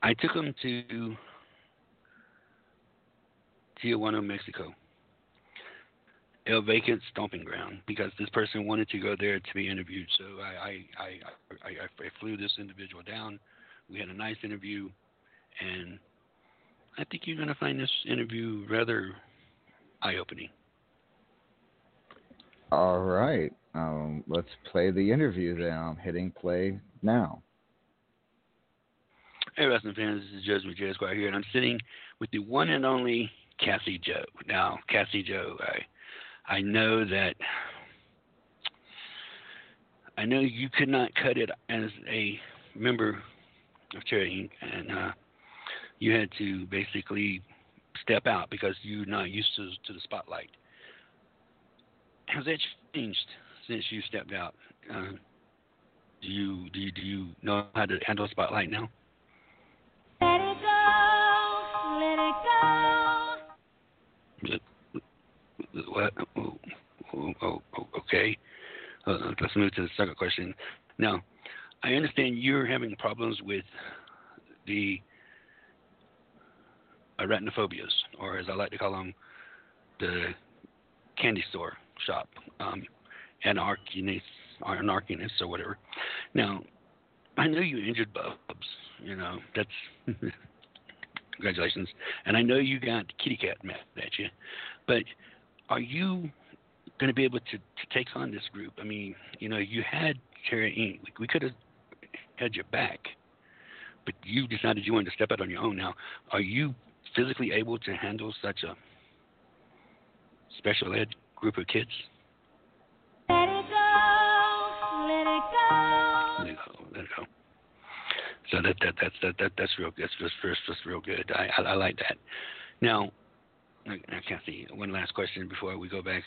I took him to Tijuana, Mexico, El Vacant Stomping Ground, because this person wanted to go there to be interviewed. So I I, I, I, I flew this individual down. We had a nice interview, and I think you're going to find this interview rather eye-opening. All right. Um, let's play the interview then. I'm hitting play now. Hey, wrestling fans, this is Judge McJay Squire here, and I'm sitting with the one and only Cassie Joe. Now, Cassie Joe, I, I know that I know you could not cut it as a member of Terror Inc., and uh, you had to basically step out because you're not used to to the spotlight. Has that changed since you stepped out? Uh, do you do you do you know how to handle a spotlight now? Let it go, let it go. What? Oh, oh, oh, oh, okay. Uh, let's move to the second question. Now, I understand you're having problems with the arachnophobias, or as I like to call them, the candy store shop, um, anarchiness, or anarchiness, or whatever. Now, I know you injured Bubs. You know that's [LAUGHS] congratulations, and I know you got kitty cat mad at you, but are you going to be able to, to take on this group? I mean, you know, you had Terror Inc. We, we could have had your back, but you decided you wanted to step out on your own. Now, are you physically able to handle such a special ed group of kids? Let it go, let it go. Let it go. Let it go. So that that that's that, that that's real. That's just just, just real good. I, I I like that. Now Kathy, one last question before we go back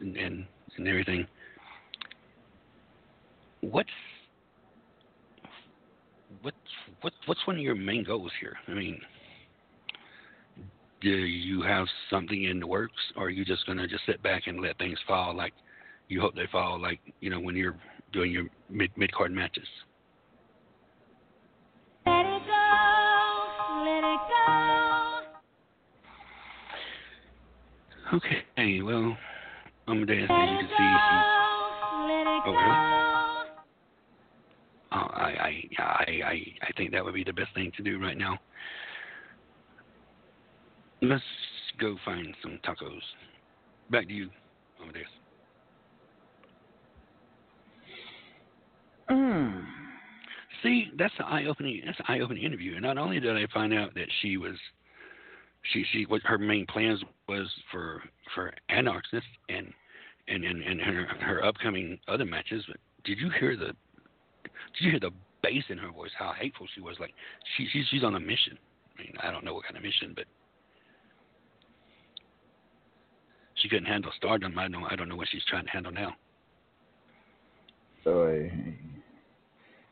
and and, and everything. What's what's what's what's one of your main goals here? I mean, do you have something in the works, or are you just gonna just sit back and let things fall like you hope they fall, like you know when you're doing your mid mid card matches? Okay, well, Amadeus, as you can see, it oh really? Oh, I, I, I, I, I think that would be the best thing to do right now. Let's go find some tacos. Back to you, Amadeus. Mm. See, that's an eye-opening. That's an eye-opening interview. And not only did I find out that she was, she she what her main plans was for for Anarchist and and and and her her upcoming other matches. But did you hear the? Did you hear the bass in her voice? How hateful she was. Like she she's she's on a mission. I mean, I don't know what kind of mission, but she couldn't handle stardom. I don't I don't know what she's trying to handle now. Oy.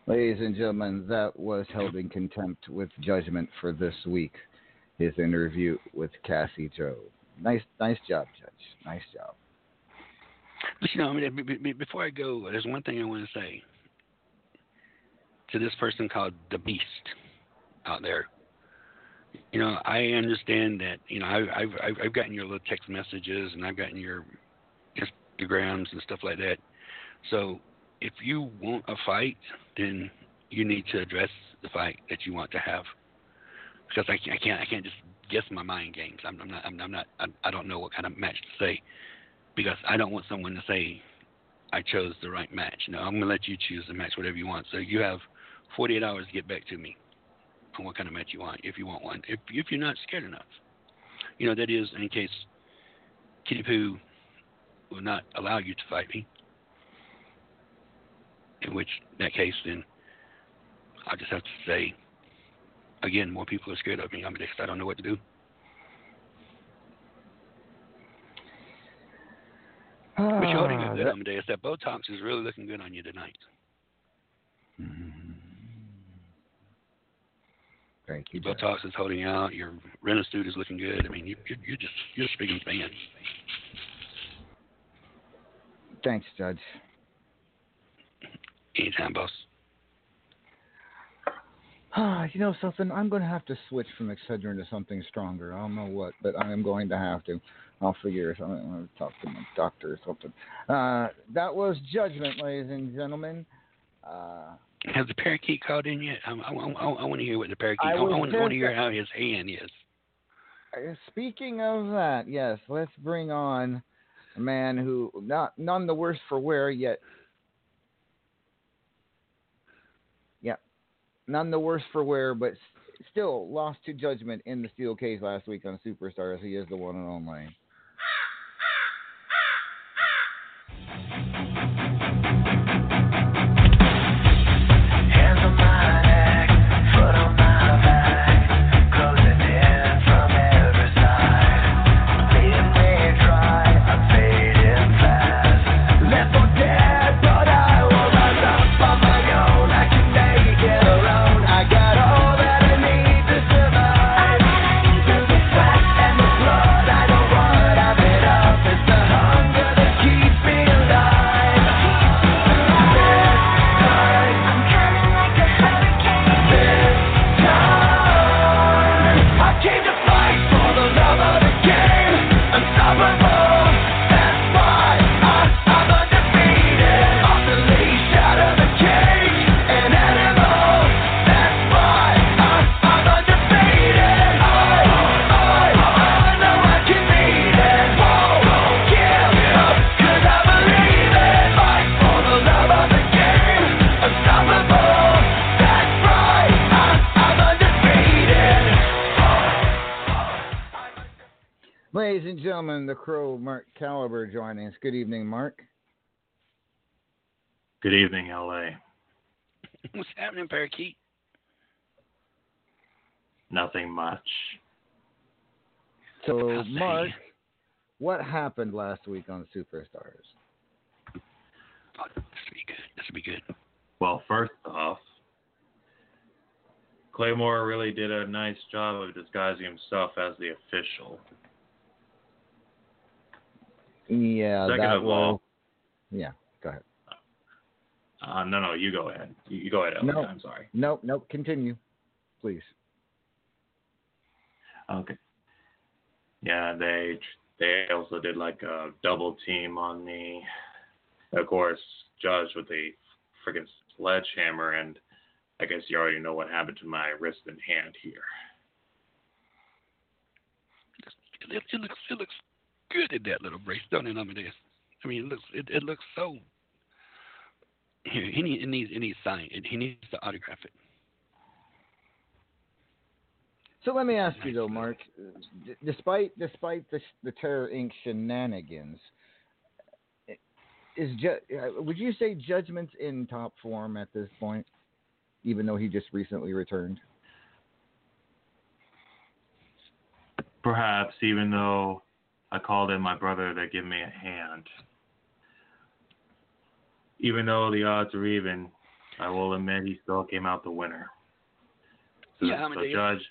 Ladies and gentlemen, that was held in contempt with judgment for this week. His interview with Cassie Joe. Nice, nice job, Judge. Nice job. But you know, I mean, be- be- before I go, there's one thing I want to say to this person called the Beast out there. You know, I understand that. You know, I, I've I've gotten your little text messages and I've gotten your Instagrams and stuff like that. So if you want a fight, then you need to address the fight that you want to have because I can't I can't, I can't just guess my mind games. I'm, I'm not I'm, I'm not I, I don't know what kind of match to say because I don't want someone to say I chose the right match. No, I'm gonna let you choose the match, whatever you want. So you have 48 hours to get back to me on what kind of match you want, if you want one. If if you're not scared enough, you know that is in case Kitty Poo will not allow you to fight me. In which that case, then I just have to say again, more people are scared of me. I'm just I don't know what to do. But you're holding Ah, up good, that- Amadeus. That Botox is really looking good on you tonight. Thank you. Botox is holding out. Your Renastude is looking good. I mean, you, you're, you're just you're speaking fan. Thanks, Judge. Anytime, boss. Ah, you know something? I'm going to have to switch from Excedrin to something stronger. I don't know what, but I am going to have to. I'll figure something. I'm going to talk to my doctor or something. Uh, that was Judgment, ladies and gentlemen. Uh, Has the parakeet called in yet? I, I, I, I want to hear what the parakeet. I I, I, want, I want to hear how his hand is. Uh, Speaking of that, yes, let's bring on a man who not none the worse for wear yet. Yeah, none the worse for wear, but still lost to judgment in the steel case last week on Superstars. He is the one and only. Mark Caliber joining us. Good evening, Mark. Good evening, LA. What's happening, parakeet? Nothing much. So, Nothing. Mark, what happened last week on Superstars? Oh, this will be good. This will be good. Well, first off, Claymore really did a nice job of disguising himself as the official. Yeah, Second that of was. all- yeah, go ahead. Uh, no, no, you go ahead. You, you go ahead, LA. No. I'm sorry. Nope, nope. Continue, please. Okay. Yeah, they they also did like a double team on me. Of course, Judge with a freaking sledgehammer, and I guess you already know what happened to my wrist and hand here. It, it looks it looks good at that little brace, don't it, Amadeus? I mean, it looks it, it looks so. [LAUGHS] Here, he needs it needs it needs sign. It, he needs to autograph it. So let me ask you though, Mark. d- Despite despite the the Terror Inc. shenanigans, is ju- uh, would you say Judgment's in top form at this point, even though he just recently returned? Perhaps even though I called in my brother to give me a hand. Even though the odds are even, I will admit he still came out the winner. So, Yeah, so Amadeus. Judge,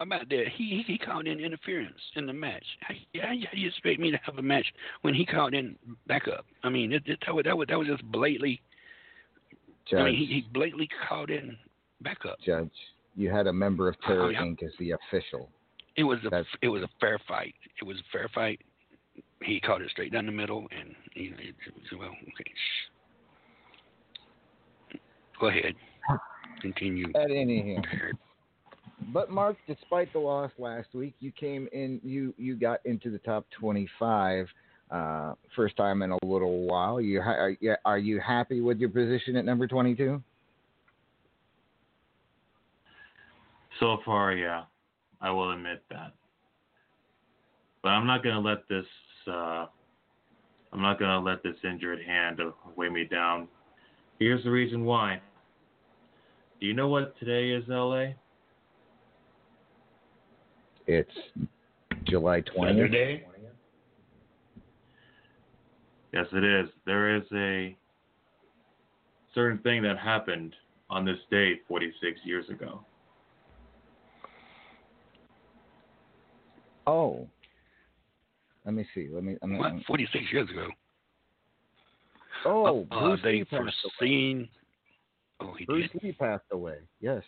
About that, he he he called in interference in the match. How, how, how do you expect me to have a match when he called in backup? I mean, it, it, that was that was that was just blatantly. Judge, I mean, he, he blatantly called in backup. Judge, you had a member of Terror Oh, yeah. Inc. as the official. It was a That's- it was a fair fight. It was a fair fight. He caught it straight down the middle, and you know, it, it was well, okay. shh. Go ahead. Continue. At any But Mark, despite the loss last week, you came in. You you got into the top twenty-five. Uh, first time in a little while. You ha- are, you- are you happy with your position at number twenty-two? So far, yeah, I will admit that. But I'm not gonna let this. Uh, I'm not gonna let this injured hand weigh me down. Here's the reason why. Do you know what today is, LA? It's July twentieth. Saturday. Yes, it is. There is a certain thing that happened on this date 46 years ago. Oh. Let me see. Let me. I'm, What? 46 years ago. Oh, uh, Bruce they Lee passed away. foreseen. Oh, he Bruce did. Lee passed away. Yes.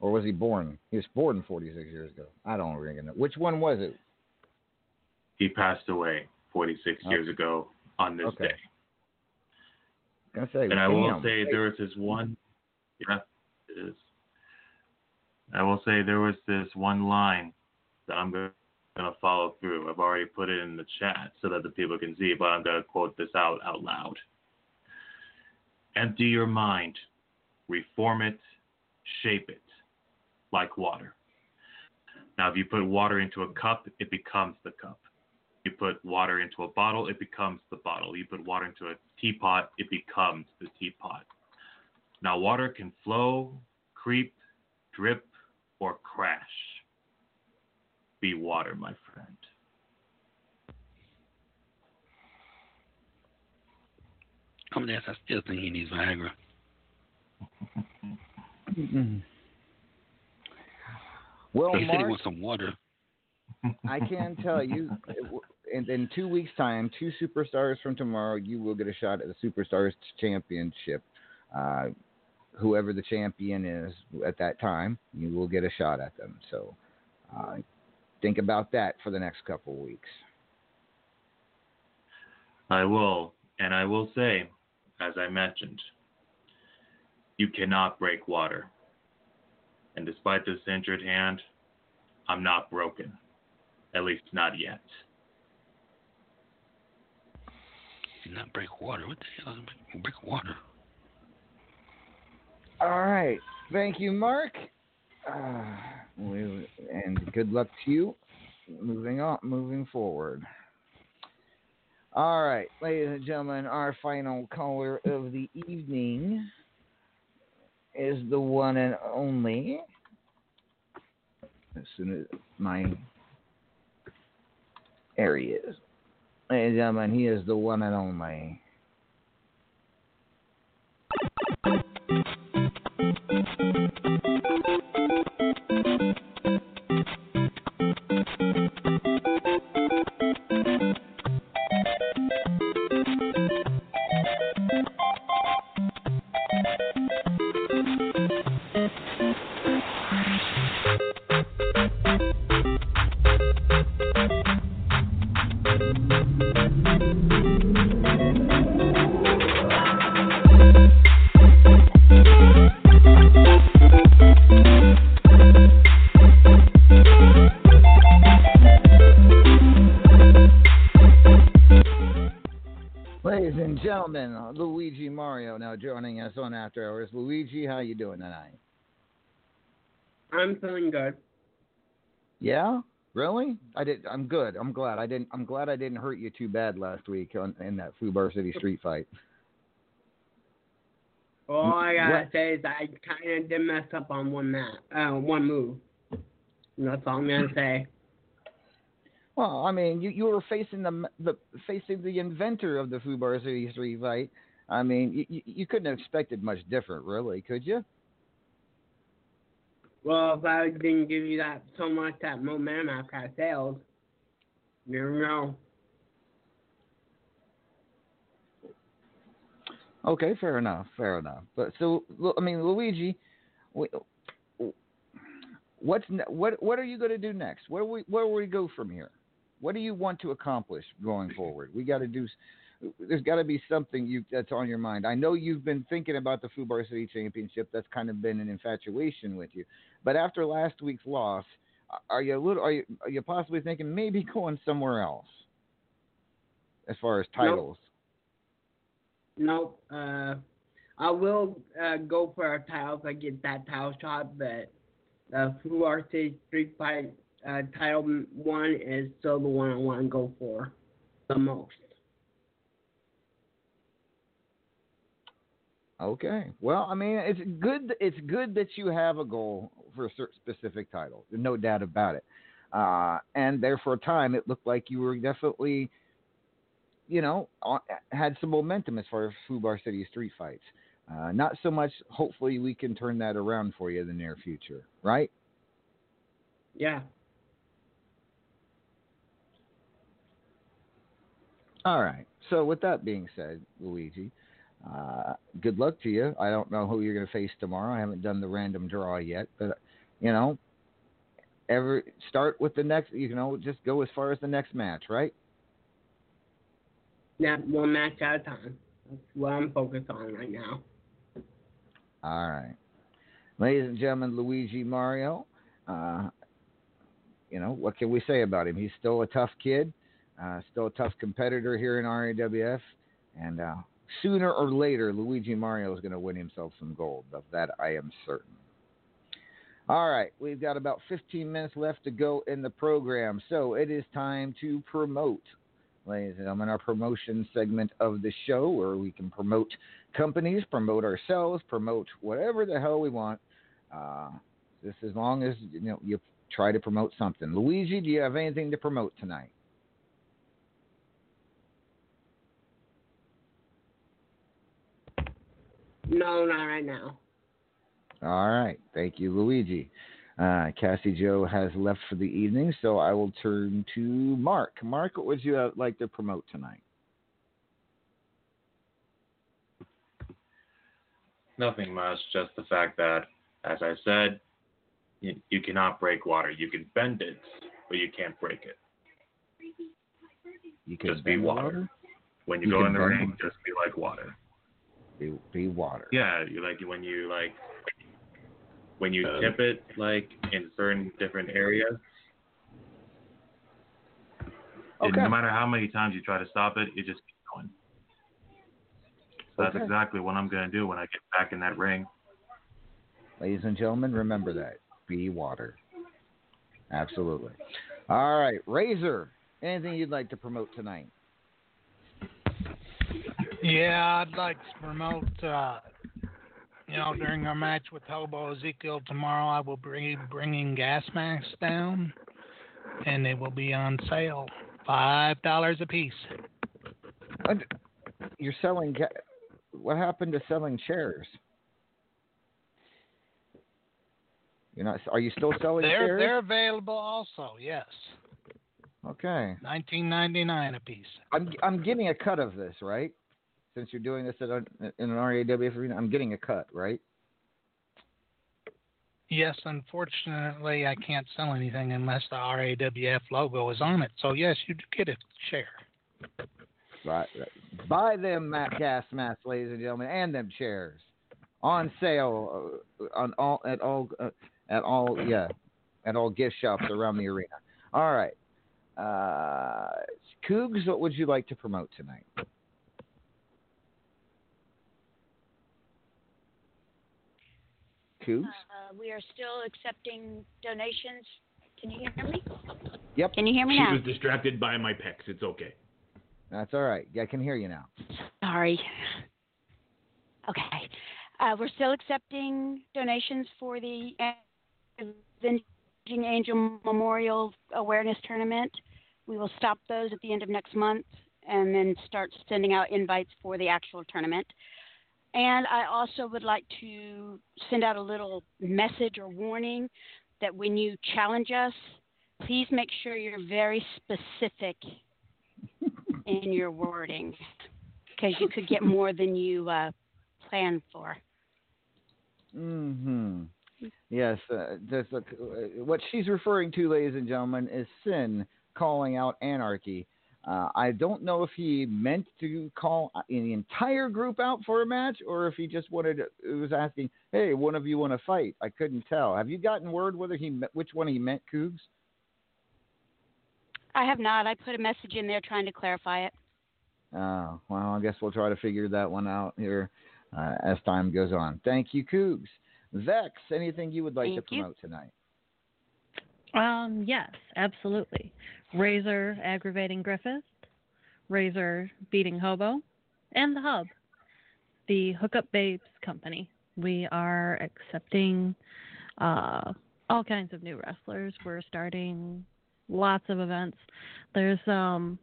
Or was he born? He was born 46 years ago. I don't really know. Which one was it? He passed away 46 years ago on this Okay. day. Gonna say. And I will say there was this one. Yeah, it is. I will say there was this one line that I'm going to follow through. I've already put it in the chat so that the people can see, but I'm going to quote this out out loud. Empty your mind, reform it, shape it, like water. Now, if you put water into a cup, it becomes the cup. You put water into a bottle, it becomes the bottle. You put water into a teapot, it becomes the teapot. Now, water can flow, creep, drip, or crash. Be water, my friend. I'm gonna ask. I still think he needs Viagra. [LAUGHS] Well, he said he wants some water. [LAUGHS] I can tell you, in, in two weeks' time, two superstars from tomorrow, you will get a shot at the Superstars Championship. Uh, whoever the champion is at that time, you will get a shot at them. So, uh, think about that for the next couple of weeks. I will, and I will say, as I mentioned, you cannot break water. And despite this injured hand, I'm not broken. At least not yet. Did not break water. What the hell is break, break water? All right. Thank you, Mark. Uh, we, and good luck to you. Moving on, moving forward. All right, ladies and gentlemen, our final caller of the evening is the one and only. As soon as my he is, ladies and gentlemen, he is the one and only. After Hours. Luigi, how you doing tonight? I'm feeling good. Yeah, really? I did. I'm good. I'm glad I didn't. I'm glad I didn't hurt you too bad last week on, in that Fubar City street fight. All I gotta What? say is I kind of did mess up on one mat, uh, one move. That's all I'm gonna [LAUGHS] say. Well, I mean, you, you were facing the the facing the inventor of the Fubar City street fight. I mean, you, you, couldn't have expected much different, really, could you? Well, if I didn't give you that so much that momentum after I failed, you never know. Okay, fair enough, fair enough. But so, I mean, Luigi, what's what what are you going to do next? Where we where will we go from here? What do you want to accomplish going forward? We got to do. There's got to be something you that's on your mind. I know you've been thinking about the Fubar City Championship. That's kind of been an infatuation with you. But after last week's loss, are you a little? Are you, are you possibly thinking maybe [LAUGHS] going somewhere else as far as titles? Nope. Uh, I will uh, go for a title if I get that title shot, but the Fubar City Street Fight uh, title one is still the one I want to go for the most. Okay. Well, I mean, it's good. It's good that you have a goal for a certain specific title. No doubt about it. Uh, and there for a time, it looked like you were definitely, you know, had some momentum as far as Fubar City street fights. Uh, not so much. Hopefully, we can turn that around for you in the near future, right? Yeah. All right. So, with that being said, Luigi, uh, good luck to you. I don't know who you're going to face tomorrow. I haven't done the random draw yet, but you know, every start with the next. You know, just go as far as the next match, right? Yeah, one match at a time. That's what I'm focused on right now. All right, ladies and gentlemen, Luigi Mario. Uh, you know what can we say about him? He's still a tough kid, uh, still a tough competitor here in RAWF, and uh, sooner or later, Luigi Mario is going to win himself some gold. Of that, I am certain. All right, we've got about 15 minutes left to go in the program, so it is time to promote, ladies and gentlemen, our promotion segment of the show where we can promote companies, promote ourselves, promote whatever the hell we want. Uh, just as long as you know you try to promote something. Luigi, do you have anything to promote tonight? No, not right now. All right. Thank you, Luigi. Uh, Cassie Joe has left for the evening, so I will turn to Mark. Mark, what would you uh, like to promote tonight? Nothing much, just the fact that, as I said, you, you cannot break water. You can bend it, but you can't break it. You can just be water. water? When you, You go in the bend ring, just be like water. Be, be water. Yeah, you like when you like when you Um, tip it like in certain different areas. and Okay. no matter how many times you try to stop it, it just keeps going. So that's exactly what I'm gonna do when I get back in that ring. Ladies and gentlemen, remember that. Be water. Absolutely. All right. Razor, anything you'd like to promote tonight? Yeah, I'd like to promote. Uh, you know, during our match with Hobo Ezekiel tomorrow, I will be bringing gas masks down, and they will be on sale, five dollars a piece. What? You're selling. Ga- what happened to selling chairs? You're not. Are you still selling They're chairs? they're available also. Yes, Okay. nineteen ninety nine a piece. I'm I'm getting a cut of this, right? Since you're doing this at a, in an RAWF arena, I'm getting a cut, right? Yes, unfortunately, I can't sell anything unless the RAWF logo is on it. So yes, you get a share. Right. right. Buy them mat gas masks, ladies and gentlemen, and them chairs on sale uh, on all at all uh, at all yeah at all gift shops around the arena. All right. Uh, Cougs, what would you like to promote tonight? Cougs? Uh, we are still accepting donations. Can you hear me? Yep. Can you hear me she now? She was distracted by my pecs. It's okay. That's all right. I can hear you now. Sorry. Okay. Uh, we're still accepting donations for the Avenging Angel Memorial Awareness Tournament. We will stop those at the end of next month and then start sending out invites for the actual tournament. And I also would like to send out a little message or warning that when you challenge us, please make sure you're very specific [LAUGHS] in your wording because you could get more than you uh, planned for. Hmm. Yes. Uh, a, uh, what she's referring to, ladies and gentlemen, is sin calling out anarchy Uh, I don't know if he meant to call the entire group out for a match or if he just wanted. It was asking, "Hey, one of you want to fight?" I couldn't tell. Have you gotten word whether he me- which one he meant, Cougs? I have not. I put a message in there trying to clarify it. Oh, well, I guess we'll try to figure that one out here uh, as time goes on. Thank you, Cougs. Vex, anything you would like Thank to you. promote tonight? Um, yes, absolutely. Razor aggravating Griffith, Razor beating Hobo, and the Hub, the Hookup Babes company. We are accepting uh, all kinds of new wrestlers. We're starting lots of events. There's um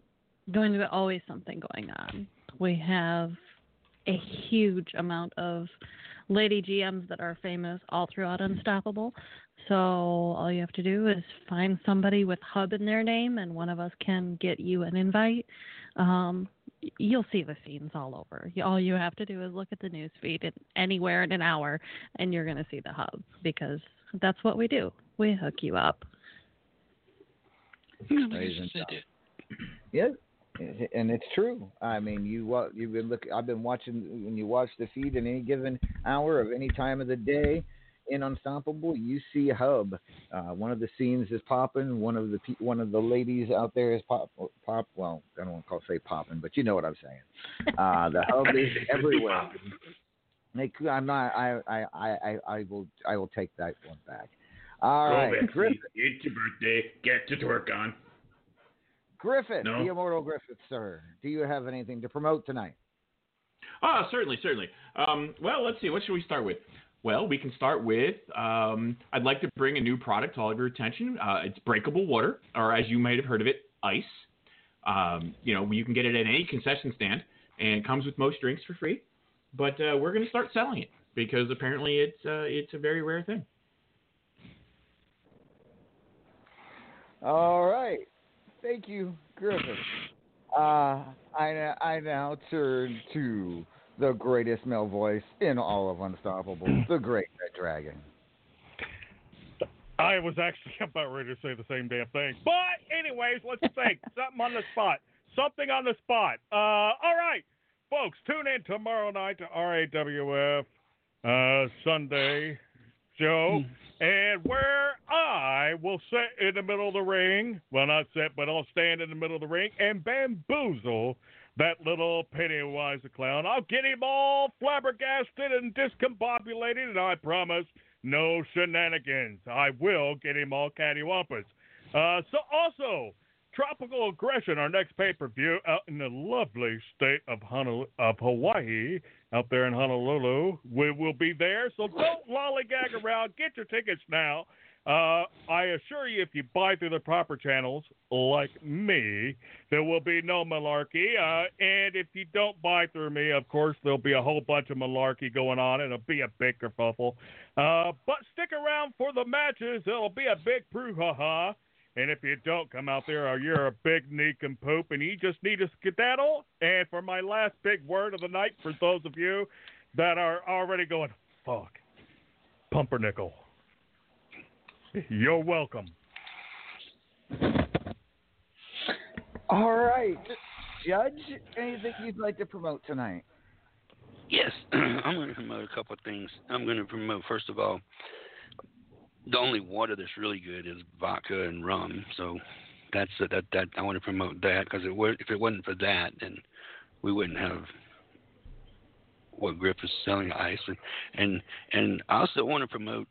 going to be always something going on. We have a huge amount of lady GMs that are famous all throughout Unstoppable. So all you have to do is find somebody with Hub in their name, and one of us can get you an invite. Um, you'll see the scenes all over. Y- All you have to do is look at the news feed and anywhere in an hour, and you're going to see the Hub because that's what we do. We hook you up. Ladies and. Yeah, and it's true. I mean, you wa- you've been look. I've been watching when you watch the feed in any given hour of any time of the day in Unstoppable. You see Hub. Uh, one of the scenes is popping. One of the pe- one of the ladies out there is pop pop. Well, I don't want to call say popping, but you know what I'm saying. Uh, the Hub is [LAUGHS] everywhere. Make, I'm not. I, I I I I will I will take that one back. All Go, right, Betsy. Griffith. It's your birthday. Get to twerk on. Griffith, No. the immortal Griffith, sir. Do you have anything to promote tonight? Ah, certainly, certainly. Um, well, let's see. What should we start with? Well, we can start with. Um, I'd like to bring a new product to all of your attention. Uh, it's breakable water, or as you might have heard of it, ice. Um, you know, you can get it at any concession stand, and it comes with most drinks for free. But uh, we're going to start selling it because apparently it's uh, it's a very rare thing. All right. Thank you, Griffith. Uh, I, I now turn to the greatest male voice in all of Unstoppable, [CLEARS THROAT] the Great Red Dragon. I was actually [LAUGHS] about ready to say the same damn thing. But anyways, let's think. [LAUGHS] Something on the spot. Something on the spot. Uh, all right, folks, tune in tomorrow night to RAWF uh, Sunday show, and where I will sit in the middle of the ring. Well, not sit, but I'll stand in the middle of the ring and bamboozle that little Pennywise the clown. I'll get him all flabbergasted and discombobulated, and I promise no shenanigans. I will get him all cattywampus. Uh, so also, Tropical Aggression, our next pay-per-view out in the lovely state of, Honol- of Hawaii, out there in Honolulu. We will be there, so don't lollygag around. Get your tickets now. Uh, I assure you, if you buy through the proper channels, like me, there will be no malarkey. Uh, and if you don't buy through me, of course, there'll be a whole bunch of malarkey going on, and it'll be a big kerfuffle. Uh, but stick around for the matches. It'll be a big brouhaha. And if you don't come out there, you're a big nincompoop and poop, and you just need a skedaddle. And for my last big word of the night, for those of you that are already going, fuck, pumpernickel, you're welcome. All right, Judge, anything you'd like to promote tonight? Yes, [CLEARS THROAT] I'm going to promote a couple of things. I'm going to promote first of all, the only water that's really good is vodka and rum. So that's uh, that that I want to promote that because it would if it wasn't for that, then we wouldn't have what Griff is selling ice and and and I also want to promote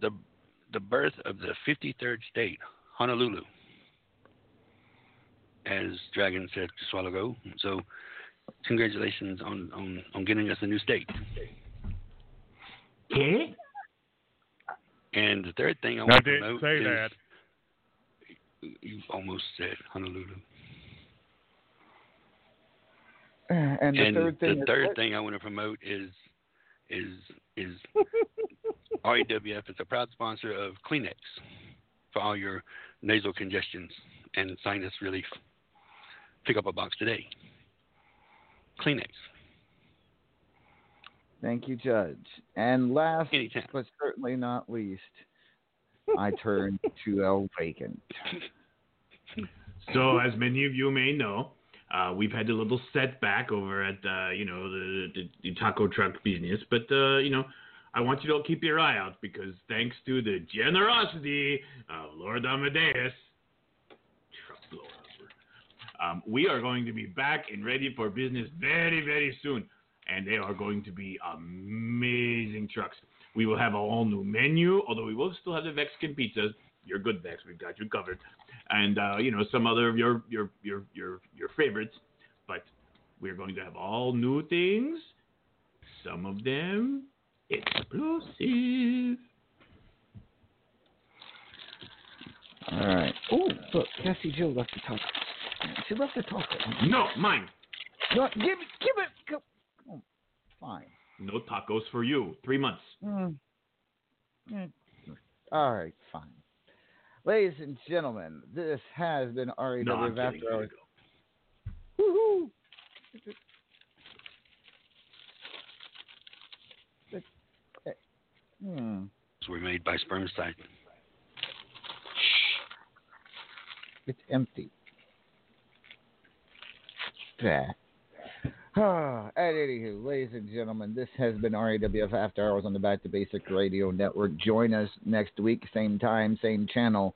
the the birth of the 53rd state, Honolulu, as Dragon said just a while ago. So congratulations on on on getting us a new state. Okay. And the third thing I I want to didn't promote say is that. you almost said Honolulu. Uh, and the third thing the third thing I want to promote is is is RAWF is a proud sponsor of Kleenex for all your nasal congestions and sinus relief. Pick up a box today. Kleenex. Thank you, Judge. And last Anytime. but certainly not least, I turn [LAUGHS] to El Vacant. So, as many of you may know, uh, we've had a little setback over at uh, you know the, the, the taco truck business, but uh, you know I want you to keep your eye out because thanks to the generosity of Lord Amadeus, um, we are going to be back and ready for business very very soon, and they are going to be amazing trucks. We will have a all new menu, although we will still have the Mexican pizzas. You're good, Vex. We've got you covered and uh, you know some other of your your your your your favorites. But we're going to have all new things. Some of them explosive. All right. Oh, look, Cassie Joe left the taco. She left the taco. No, mine. No, give it, give it. Go. Oh, fine. No tacos for you. Three months. Mm. Mm. All right, fine. Ladies and gentlemen, this has been REW No, After. Hours. Woohoo! Hmm. Were made by spermicide. It's empty. Yeah. [SIGHS] At anywho, ladies and gentlemen, this has been RAWF After Hours on the Back to Basic Radio Network. Join us next week, same time, same channel,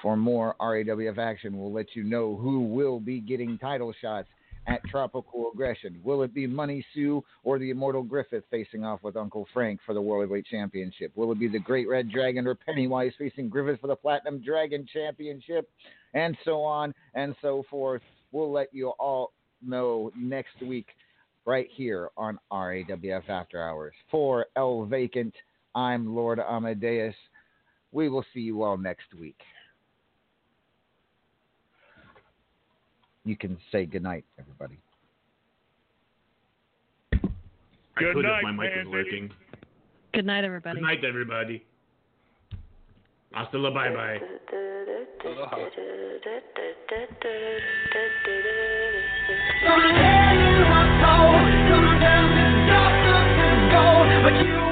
for more RAWF action. We'll let you know who will be getting title shots at Tropical Aggression. Will it be Money Sue or the Immortal Griffith facing off with Uncle Frank for the World Heavyweight Championship? Will it be the Great Red Dragon or Pennywise facing Griffith for the Platinum Dragon Championship? And so on and so forth. We'll let you all know next week right here on RAWF After Hours. For El Vacant, I'm Lord Amadeus. We will see you all next week. You can say goodnight, everybody. I Good could night, if my mic was working. Good night, everybody. Good night, everybody. Hasta la bye bye. But